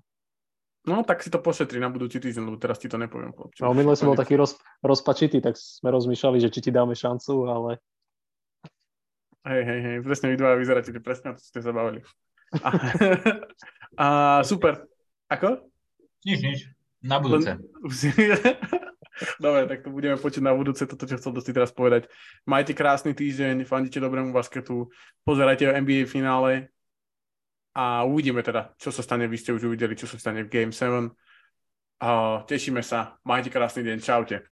No, tak si to pošetri na budúci týždeň, lebo teraz ti to nepoviem, chlapče. No, minule som bol taký roz, rozpačitý, tak sme rozmýšľali, že či ti dáme šancu, ale... Hej, hej, hej, presne vy dvaja vyzeráte, presne na to ste sa bavili. A, a super. Ako? Nič, nič. Na budúce. Dobre, tak to budeme počuť na budúce, toto, čo chcel si teraz povedať. Majte krásny týždeň, fandite dobrému basketu, pozerajte o NBA finále a uvidíme teda, čo sa stane. Vy ste už uvideli, čo sa stane v Game 7. A tešíme sa. Majte krásny deň. Čaute.